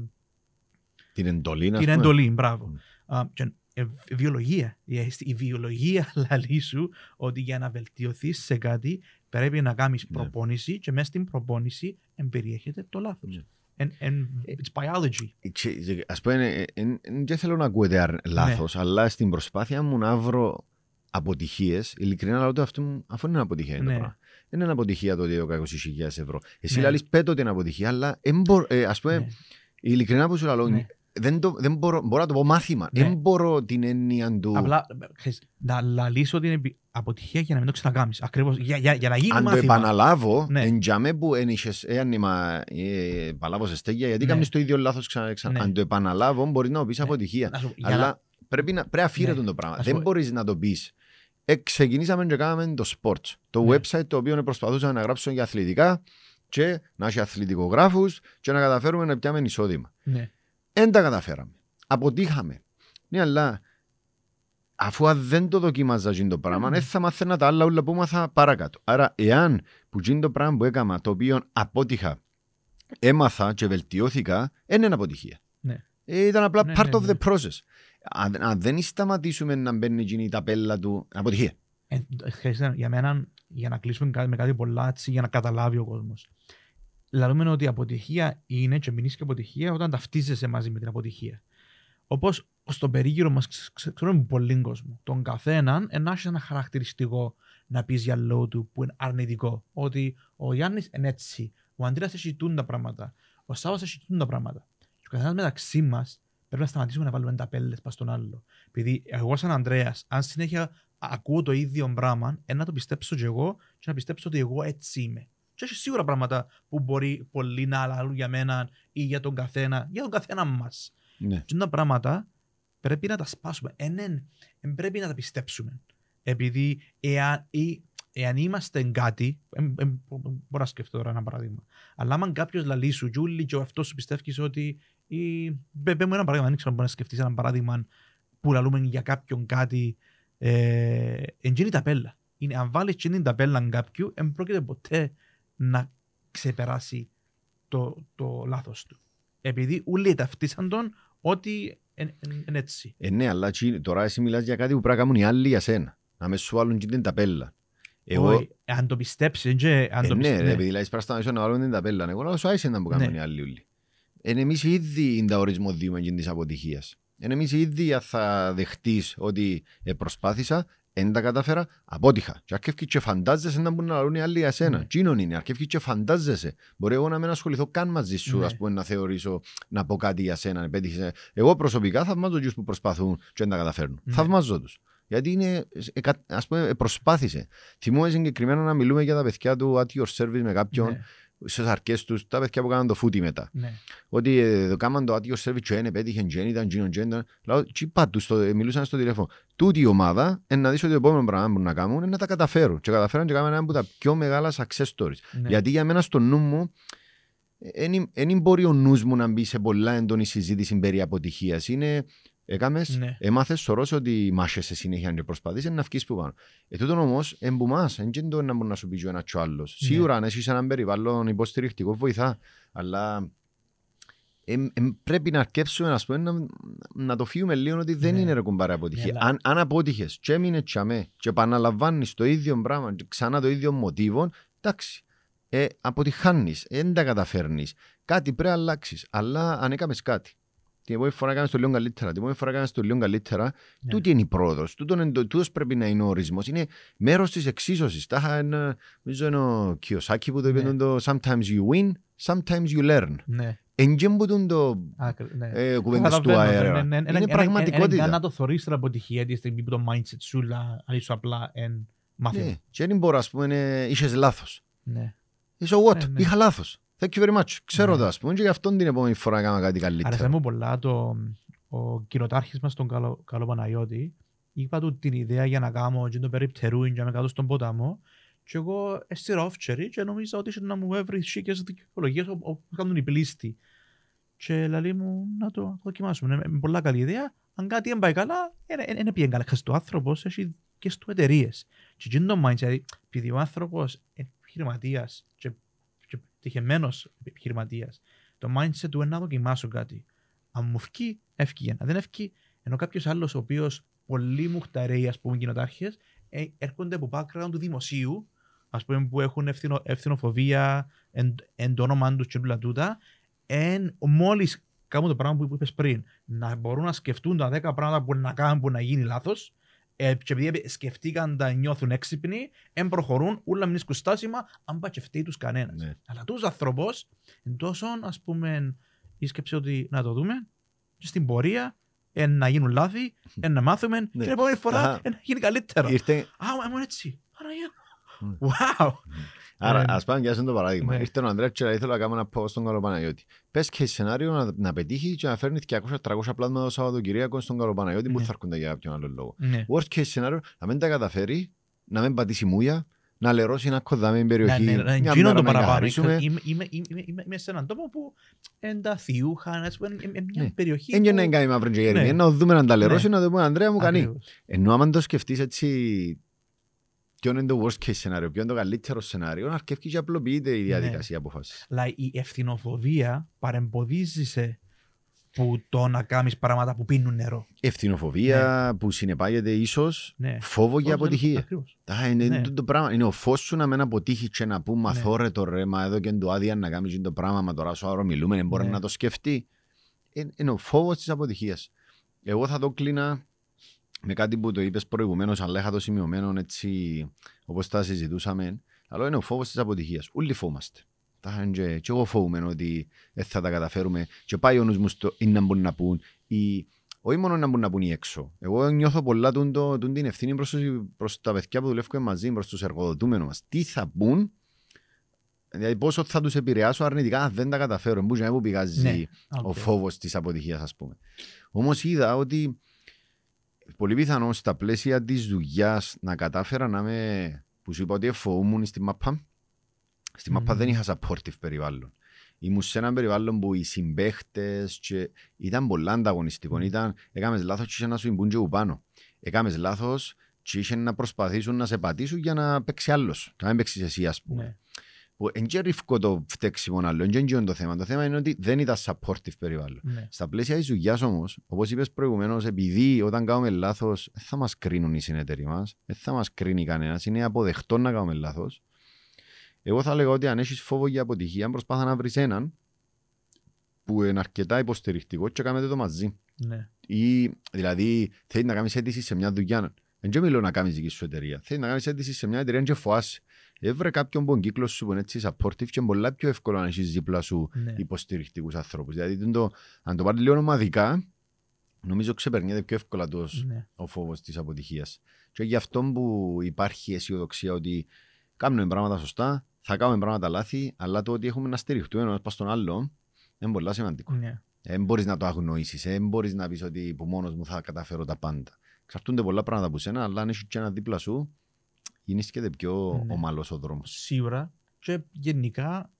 Την εντολή, να την πούμε. εντολή, μπράβο. Μμ. Α, και, ε, η βιολογία. Η, η βιολογία λαλεί σου ότι για να βελτιωθείς σε κάτι πρέπει να κάνει Ναι. προπόνηση και μέσα στην προπόνηση εμπεριέχεται το λάθος. Ναι. And, and it's biology. Ξέ- Ας πούμε, ε, ε, ε, δεν θέλω να ακούετε αρ- λάθος, αλλά στην προσπάθεια μου να βρω αποτυχίες, ειλικρινά λέω ότι αυτό, μου- αφού είναι αποτυχία είναι Ναι. το πράγμα. Δεν είναι αποτυχία το ότι έχω 20.000 ευρώ. Εσύ Ναι. λαλείς πέτω ότι είναι αποτυχία, αλλά εν μπορώ- ε, ας πούμε, Ναι. ειλικρινά που σου λέω, Ναι. Δεν, το, δεν μπορώ, μπορώ να το πω μάθημα. Ναι. Δεν μπορώ την έννοια του... Απλά ξέρεις, να λαλείς ότι είναι επι- αποτυχία για να μην το ξανακάμεις. Ακριβώς. Για, για, για να γίνει αν το μάθημα. επαναλάβω, Ναι. εν τζαμέ που εν είχες, ε, αν είμαι, ε, παλάβω σε στέγια, γιατί Ναι. κάνεις το ίδιο λάθος ξανά, ξανά. Ναι. Αν το επαναλάβω, μπορείς να το πεις Ναι. αποτυχία. Να σου πω, για Αλλά να- πρέπει να πρέπει αφήρετο Ναι. το πράγμα. Να σου Δεν πω- μπορείς να το πεις. Ε, ξεκινήσαμε και κάναμε το sports. Το Ναι. website το οποίο προσπαθούσαμε να γράψουμε για αθλητικά και να έχει αθλητικογράφους και να καταφέρουμε να πιάμε εισόδημα. ναι. Δεν τα καταφέραμε. Αποτύχαμε. Ναι, αλλά αφού αν δεν το δοκίμαζα εκείνο το πράγμα, Ναι. δεν θα μάθαινα τα άλλα όλα που έμαθα παρακάτω. Άρα, εάν που εκείνο το πράγμα που έκανα, το οποίο απότυχα, έμαθα και βελτιώθηκα, δεν είναι αποτυχία. Ναι. Ε, ήταν απλά Ναι, part ναι, of ναι. the process. Αν, αν δεν σταματήσουμε να μπαίνει εκείνη η ταπέλα του, αποτυχία. Ε, χρειάζεται για μένα, για να κλείσουμε κάτι- με κάτι πολλά έτσι, για να καταλάβει ο κόσμος. Λαλούμε ότι η αποτυχία είναι και μείνει και αποτυχία όταν ταυτίζεσαι μαζί με την αποτυχία. Όπως στον περίγυρο μας ξέρουμε πολύ κόσμο. Τον καθέναν να έχει ένα χαρακτηριστικό να πεις για λόγο του που είναι αρνητικό. Ότι ο Γιάννης είναι έτσι, ο Αντρέας έχει τούν τα πράγματα, ο Σάββας έχει τούν τα πράγματα. Και ο καθένας μεταξύ μας πρέπει να σταματήσουμε να βάλουμε ταπέλε πας στον άλλο. Επειδή εγώ, σαν Ανδρέα, αν συνέχεια ακούω το ίδιο πράγμα, ε, να το πιστέψω κι εγώ και να πιστέψω ότι εγώ έτσι είμαι. Και έχει σίγουρα πράγματα που μπορεί πολλοί να αλλάζουν για μένα ή για τον καθένα, για τον καθένα μας. Ναι. Και τα πράγματα πρέπει να τα σπάσουμε. Ε, ναι, ε, πρέπει να τα πιστέψουμε. Επειδή εάν, ή, εάν είμαστε εν κάτι, ε, ε, ε, μπορώ να σκεφτώ τώρα ένα παράδειγμα. Αλλά άμα κάποιος λαλεί σου, Τζούλη, και αυτό σου πιστεύεις ότι. Ή, πε, πε μου ένα παράδειγμα, δεν ξέρω αν μπορείς να σκεφτείς ένα παράδειγμα που λαλούμε για κάποιον κάτι. Ε, εντζίνει ταπέλα. Είναι, αν βάλεις την ταπέλα κάποιου, δεν πρόκειται ποτέ να ξεπεράσει το, το λάθος του. Επειδή όλοι ταυτίσαν τον ότι είναι έτσι. Ε, ναι, αλλά τσι- τώρα εσύ μιλάς για κάτι που πρέπει να κάνουν οι άλλοι για σένα. Να μες σου βάλουν και την ταπέλα. Εγώ, Όχι, αν το πιστέψεις, και αν ε, το ναι, πιστέψει. ρε, επειδή λέει πρέπει να να βάλουν την ταπέλα. Εγώ λέω σου άισε να που κάνουν Ναι. οι άλλοι όλοι. Εν εμείς ήδη είναι τα ορισμός δίουμε και της αποτυχίας. Εν εμείς ήδη αν θα δεχτείς ότι ε, προσπάθησα, δεν τα κατάφερα, απότυχα. Και αρκεύκει και φαντάζεσαι να μπορούν να λαλούν οι άλλοι για σένα. Ναι. Τσίνον είναι, αρκεύκει και φαντάζεσαι. Μπορεί εγώ να μην ασχοληθώ καν μαζί σου, Ναι. ας πούμε, να θεωρήσω να πω κάτι για σένα. επέτυχες. Εγώ προσωπικά θαυμάζω τους που προσπαθούν και δεν τα καταφέρνουν. Ναι. Θαυμάζω τους. Γιατί είναι, ε, κα- ας πούμε, ε, προσπάθησε. Θυμούμαι συγκεκριμένα να μιλούμε για τα παιδιά του at your service με κάποιον Ναι, στι αρκές τους, τα παιδιά που κάναν το φούτι μετά. ναι. Ότι ε, το κάμαν το at your service και πέτυχε, και ήταν, και ήταν, ήταν. Λέω, τι πάτου, στο, ε, μιλούσαν στο τηλέφωνο. Τούτη η ομάδα, ε, να δεις ότι το επόμενο πράγμα που μπορούν να κάνουν είναι να τα καταφέρουν. Και καταφέραν και κάνουν ένα από τα πιο μεγάλα success stories. ναι. Γιατί για μένα στο νου μου, δεν μπορεί ο νους μου να μπει σε πολλά έντονη συζήτηση περί αποτυχίας. Είναι, έκαμες, Ναι. έμαθες σωρός ότι μάχεσαι συνέχεια και προσπαθείς να βγεις που πάνω. Ε, τούτον όμως, εμπομάς, δεν είναι το να μπορεί να σου πει και ο ένας και ο άλλος. Ναι. Σίγουρα αν έχεις έναν περιβάλλον υποστηρικτικό βοηθά, αλλά εμ, εμ, πρέπει να αρκέψουμε ας πούμε, να, να το φύγουμε λίγο ότι δεν Ναι. είναι ρε κουμπάρε αποτυχία. Ναι, αλλά- αν, αν αποτύχες και έμεινες τσαμέ και επαναλαμβάνεις το ίδιο πράγμα και ξανά το ίδιο μοτίβο, εντάξει, ε, αποτυχάνεις, δεν τα καταφέρνεις. Κάτι πρέπει να αλλάξεις, αλλά αν έκαμες κάτι. Την επόμενη φορά κάνεις το λίγο καλύτερα, την επόμενη φορά κάνεις το λίγο καλύτερα, Ναι. τούτη είναι η πρόοδος, τούτον είναι το- τούτος πρέπει να είναι ο ορισμός, είναι μέρος της εξίσωσης. Τα είχα ένα, νομίζω είναι ο Κιωσάκη που το είπε Ναι. το «Sometimes you win, sometimes you learn». Ναι. Εν και που τούν το Άκρη, ναι. ε, κουβέντες του Καταλαβαίνω, αέρα. ναι, ναι, ναι, Είναι Είναι καν πραγματικότητα. να το θωρείς την αποτυχία τη στιγμή που το mindset σου λα- λέει σου απλά εν μάθημα. Ναι. Και δεν μπορώ, ας πούμε, είναι- είχες λάθος. Ναι. So what, Ναι, ναι. είχα λάθος. Thank you very much. Ξέρω Ναι. το, ας πούμε, και γι' αυτόν την επόμενη φορά έκανα κάτι Άρεσε καλύτερο. μου πολλά το, ο κοινοτάρχης μας τον καλό, καλό Παναγιώτη είπα του την ιδέα για να κάνω και το περιπτερούιν και να με κάτω στον ποταμό και εγώ έστειρα όφτσερι και νόμιζα ότι είχε να μου έβρει σίκες δικαιολογίες όπου όπου κάνουν οι πλήστοι. Και λέει μου να το δοκιμάσουμε. Είναι είναι πολλά καλή ιδέα. Αν κάτι δεν πάει καλά, δεν πήγαινε καλά. Ξέρεις, το άνθρωπος έχει και στο εταιρείες. Και εκείνο το mindset, δηλαδή, επειδή ο άνθρωπος είναι επιχειρηματίας και, και τυχεμένος επιχειρηματίας, το mindset του είναι να δοκιμάσω κάτι. Αν μου φκεί, έφυγε. Αν δεν έφυγε, ενώ κάποιος άλλος ο οποίος πολύ μουχταρέει, ας πούμε, κοινοτάρχες, ε, έρχονται από background του δημοσίου, ας πούμε, που έχουν ευθυνο, ευθυνοφοβία εν, εν το όνομα τους και όλα τούτα, εν, μόλις κάνουν το πράγμα που είπες πριν, να μπορούν να σκεφτούν τα 10 πράγματα που να κάνουν που να γίνει λάθος, ε, και επειδή σκεφτήκαν τα νιώθουν έξυπνοι, εν προχωρούν, όλα μην σκουστάσιμα, αν πάει και φταίει τους κανένας. Ναι. Αλλά τους άνθρωπος, εν τόσο, ας πούμε, η σκέψη ότι να το δούμε και στην πορεία εν να γίνουν λάθη, εν να μάθουμε και την επόμενη φορά Αχα. εν να γίνει καλύτερο. Ήρθε, Α, ήμουν έτσι. Παναγία Μμ. μου. Wow. Άρα, Ναι. ας πάμε και το παράδειγμα. Ναι. Ήρθε ο Ανδρέας και ήθελα να κάνω ένα πω στον Καλοπαναγιώτη. Πες και σενάριο να, να πετύχει και να φέρνει 200-300 πλάσματα το Σαββατοκυριακό στον Καλοπαναγιώτη που Ναι. θα έρχονται για κάποιον άλλο λόγο. Ναι. Worst case scenario, να μην τα καταφέρει, να μην πατήσει μούια, να λερώσει ένα κοδάμι την περιοχή, Ναι, ναι, ναι, μια γίνω μέρα το να παραπάνω. καθαρίσουμε. Είμαι- είμαι- είμαι- είμαι- Είμαι σε έναν τόπο που εν τα θιούχα, ας πούμε, εν- εν μια Ναι. περιοχή Δεν που- να κάνει μαύρη και Ναι. γέρμη, να το δούμε να τα λερώσει, Ναι. να το πούμε Ανδρέα μου κάνει. Ακριβώς. Ενώ άμα το σκεφτείς έτσι, ποιο είναι το worst case scenario, ποιο είναι το καλύτερο σενάριο, αρκεύει και απλοποιείται η Ναι. διαδικασία αποφάσης. Αλλά η ευθυνοφοβία παρεμποδίζει σε που το να κάνεις πράγματα που πίνουν νερό. Ευθυνοφοβία που συνεπάγεται ίσως Ναι. φόβο για αποτυχία. Ακριβώς. Τα, είναι Ναι. το, το πράγμα. Είναι ο φως σου να μην αποτύχεις και να πούμε Ναι. αθώρε το ρε, μα εδώ και το άδεια να κάνεις το πράγμα, μα τώρα σου άρο μιλούμε, δεν μπορεί Ναι. να το σκεφτεί. Είναι, είναι ο φόβος της αποτυχίας. Εγώ θα το κλείνα με κάτι που το είπες προηγουμένως, αλλά είχα το σημειωμένο έτσι όπως τα συζητούσαμε. Αλλά είναι ο φόβος της αποτυχίας. Όλοι φοβόμαστε. Τα είναι και, και εγώ φοβούμαι ότι δεν θα τα καταφέρουμε και πάει ο νους μου στο ή να μπορούν να πούν ή όχι μόνο να μπορούν να πούν οι έξω. Εγώ νιώθω πολλά τούν το, τούν την ευθύνη προς, τους- προς τα παιδιά που δουλεύουν μαζί, προς τους εργοδοτούμενους μας. Τι θα πούν, δηλαδή πόσο θα τους επηρεάσω αρνητικά αν δεν τα καταφέρω. Μπούς να μου πηγάζει Ναι. ο Οκ. φόβος της αποτυχίας ας πούμε. Όμως είδα ότι πολύ πιθανό στα πλαίσια της δουλειάς να κατάφερα να είμαι, που σου είπα ότι φοβούμουν στη μαπά. Στη μαπά Μμμ. δεν είχα supportive περιβάλλον. Ήμουν σε ένα περιβάλλον που οι συμπαίχτες και ήταν πολλά ανταγωνιστικό. Ήταν, έκαμες λάθος και είχε να σου μπουν και πάνω. Έκαμες λάθος και είχε να προσπαθήσουν να σε πατήσουν για να παίξει άλλος. Να μην παίξεις εσύ ας πούμε. Ναι. Που εν και ρίφκω το φταίξιμο άλλο, εν και είναι το θέμα. Το θέμα είναι ότι δεν ήταν supportive περιβάλλον. Ναι. Στα πλαίσια της δουλειάς όμως, όπως είπες προηγουμένως, επειδή όταν κάνουμε λάθος, δεν θα μας κρίνουν οι συνεταιροί μας, δεν θα μας κρίνει κανένας, είναι αποδεκτό να κάνουμε λάθος. Εγώ θα λέγω ότι αν έχεις φόβο για αποτυχία, προσπάθα να βρεις έναν που είναι αρκετά υποστηρικτικό και κάνετε το μαζί. Ναι. Ή δηλαδή θέλεις να κάνεις αίτηση σε μια δουλειά. Δεν και μιλώ να κάνεις δική σου εταιρεία. Θέλεις να κάνεις αίτηση σε μια εταιρεία και φοάσαι. Έβρε κάποιον που τον κύκλος σου που είναι έτσι supportive και είναι πολλά πιο εύκολο να έχεις δίπλα σου Ναι. υποστηρικτικούς ανθρώπους. Δηλαδή, είναι το, αν το πάρεις λίγο ομαδικά, νομίζω ξεπερνιέται πιο εύκολα το, Ναι. ο φόβος της αποτυχίας. Και γι' αυτό που υπάρχει αισιοδοξία ότι κάνουμε πράγματα σωστά, θα κάνουμε πράγματα λάθη, αλλά το ότι έχουμε να στηριχτούμε ένας πα στον άλλο είναι πολύ σημαντικό. Ναι. Δεν μπορείς να το αγνοήσεις, δεν μπορείς να πεις ότι που μόνος μου θα καταφέρω τα πάντα. Ξαρτούνται πολλά πράγματα από σένα, αλλά αν έχεις και ένα δίπλα σου, γίνησκεται πιο Ναι. ομαλός ο δρόμος. Σίγουρα και γενικά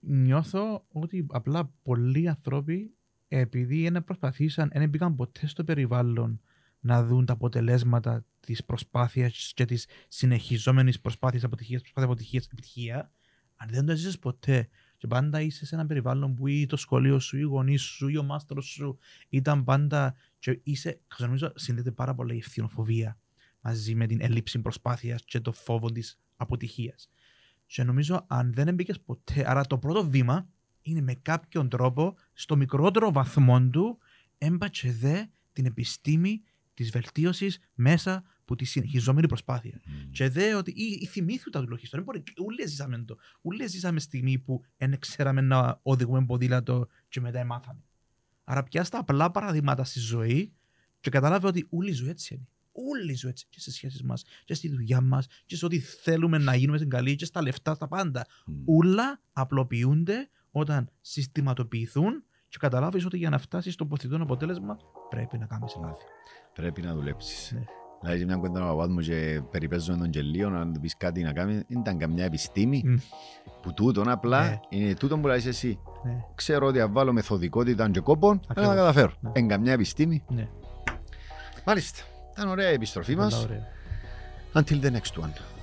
νιώθω ότι απλά πολλοί άνθρωποι επειδή δεν προσπαθήσαν, δεν μπήκαν ποτέ στο περιβάλλον να δουν τα αποτελέσματα της προσπάθειας και της συνεχιζόμενης προσπάθειας αποτυχίας, προσπάθεια αποτυχίας, επιτυχία, αν δεν το ζήσει ποτέ και πάντα είσαι σε ένα περιβάλλον που ή το σχολείο σου, ή οι γονείς σου, ή ο μάστρος σου ήταν πάντα. και είσαι, νομίζω, συνδέεται πάρα πολύ η ευθυνοφοβία μαζί με την έλλειψη προσπάθειας και το φόβο της αποτυχίας. Και νομίζω αν δεν μπήκε ποτέ, άρα το πρώτο βήμα είναι με κάποιον τρόπο, στο μικρότερο βαθμό του, έμπατσε δε την επιστήμη της βελτίωσης μέσα που τη συνεχιζόμενη προσπάθεια. Μμ. Και δε ότι ή, ή θυμήθου τα τουλάχιστον. Δεν μπορεί, ούλες ζήσαμε το. Ούλες ζήσαμε στιγμή που δεν ξέραμε να οδηγούμε ποδήλατο και μετά μάθαμε. Άρα πιάστα απλά παραδείγματα στη ζωή και κατάλαβε ότι όλη η ζωή έτσι είναι. Όλη η ζωή έτσι. Και στι σχέσεις μας, και στη δουλειά μας, και σε ό,τι θέλουμε να γίνουμε στην καλή, και στα λεφτά, στα πάντα. Μμ. Ούλα απλοποιούνται όταν συστηματοποιηθούν και καταλάβεις ότι για να φτάσεις στο ποθητό αποτέλεσμα πρέπει να κάνεις λάθη. Πρέπει να δουλέψεις. Ναι. Δηλαδή και μια κουέντα με τον παπά μου και περιπέζω με τον Γελίο να του πεις κάτι να κάνει. Δεν ήταν καμιά επιστήμη Μμ. που τούτον απλά Ναι. είναι τούτον που λες εσύ. Ναι. Ξέρω ότι αν βάλω μεθοδικότητα και κόπον θα τα Ακριβώς. καταφέρω. Ναι. Εν καμιά επιστήμη. Ναι. Μάλιστα. Ήταν ωραία η επιστροφή μας. Πολλά ωραία. Until the next one.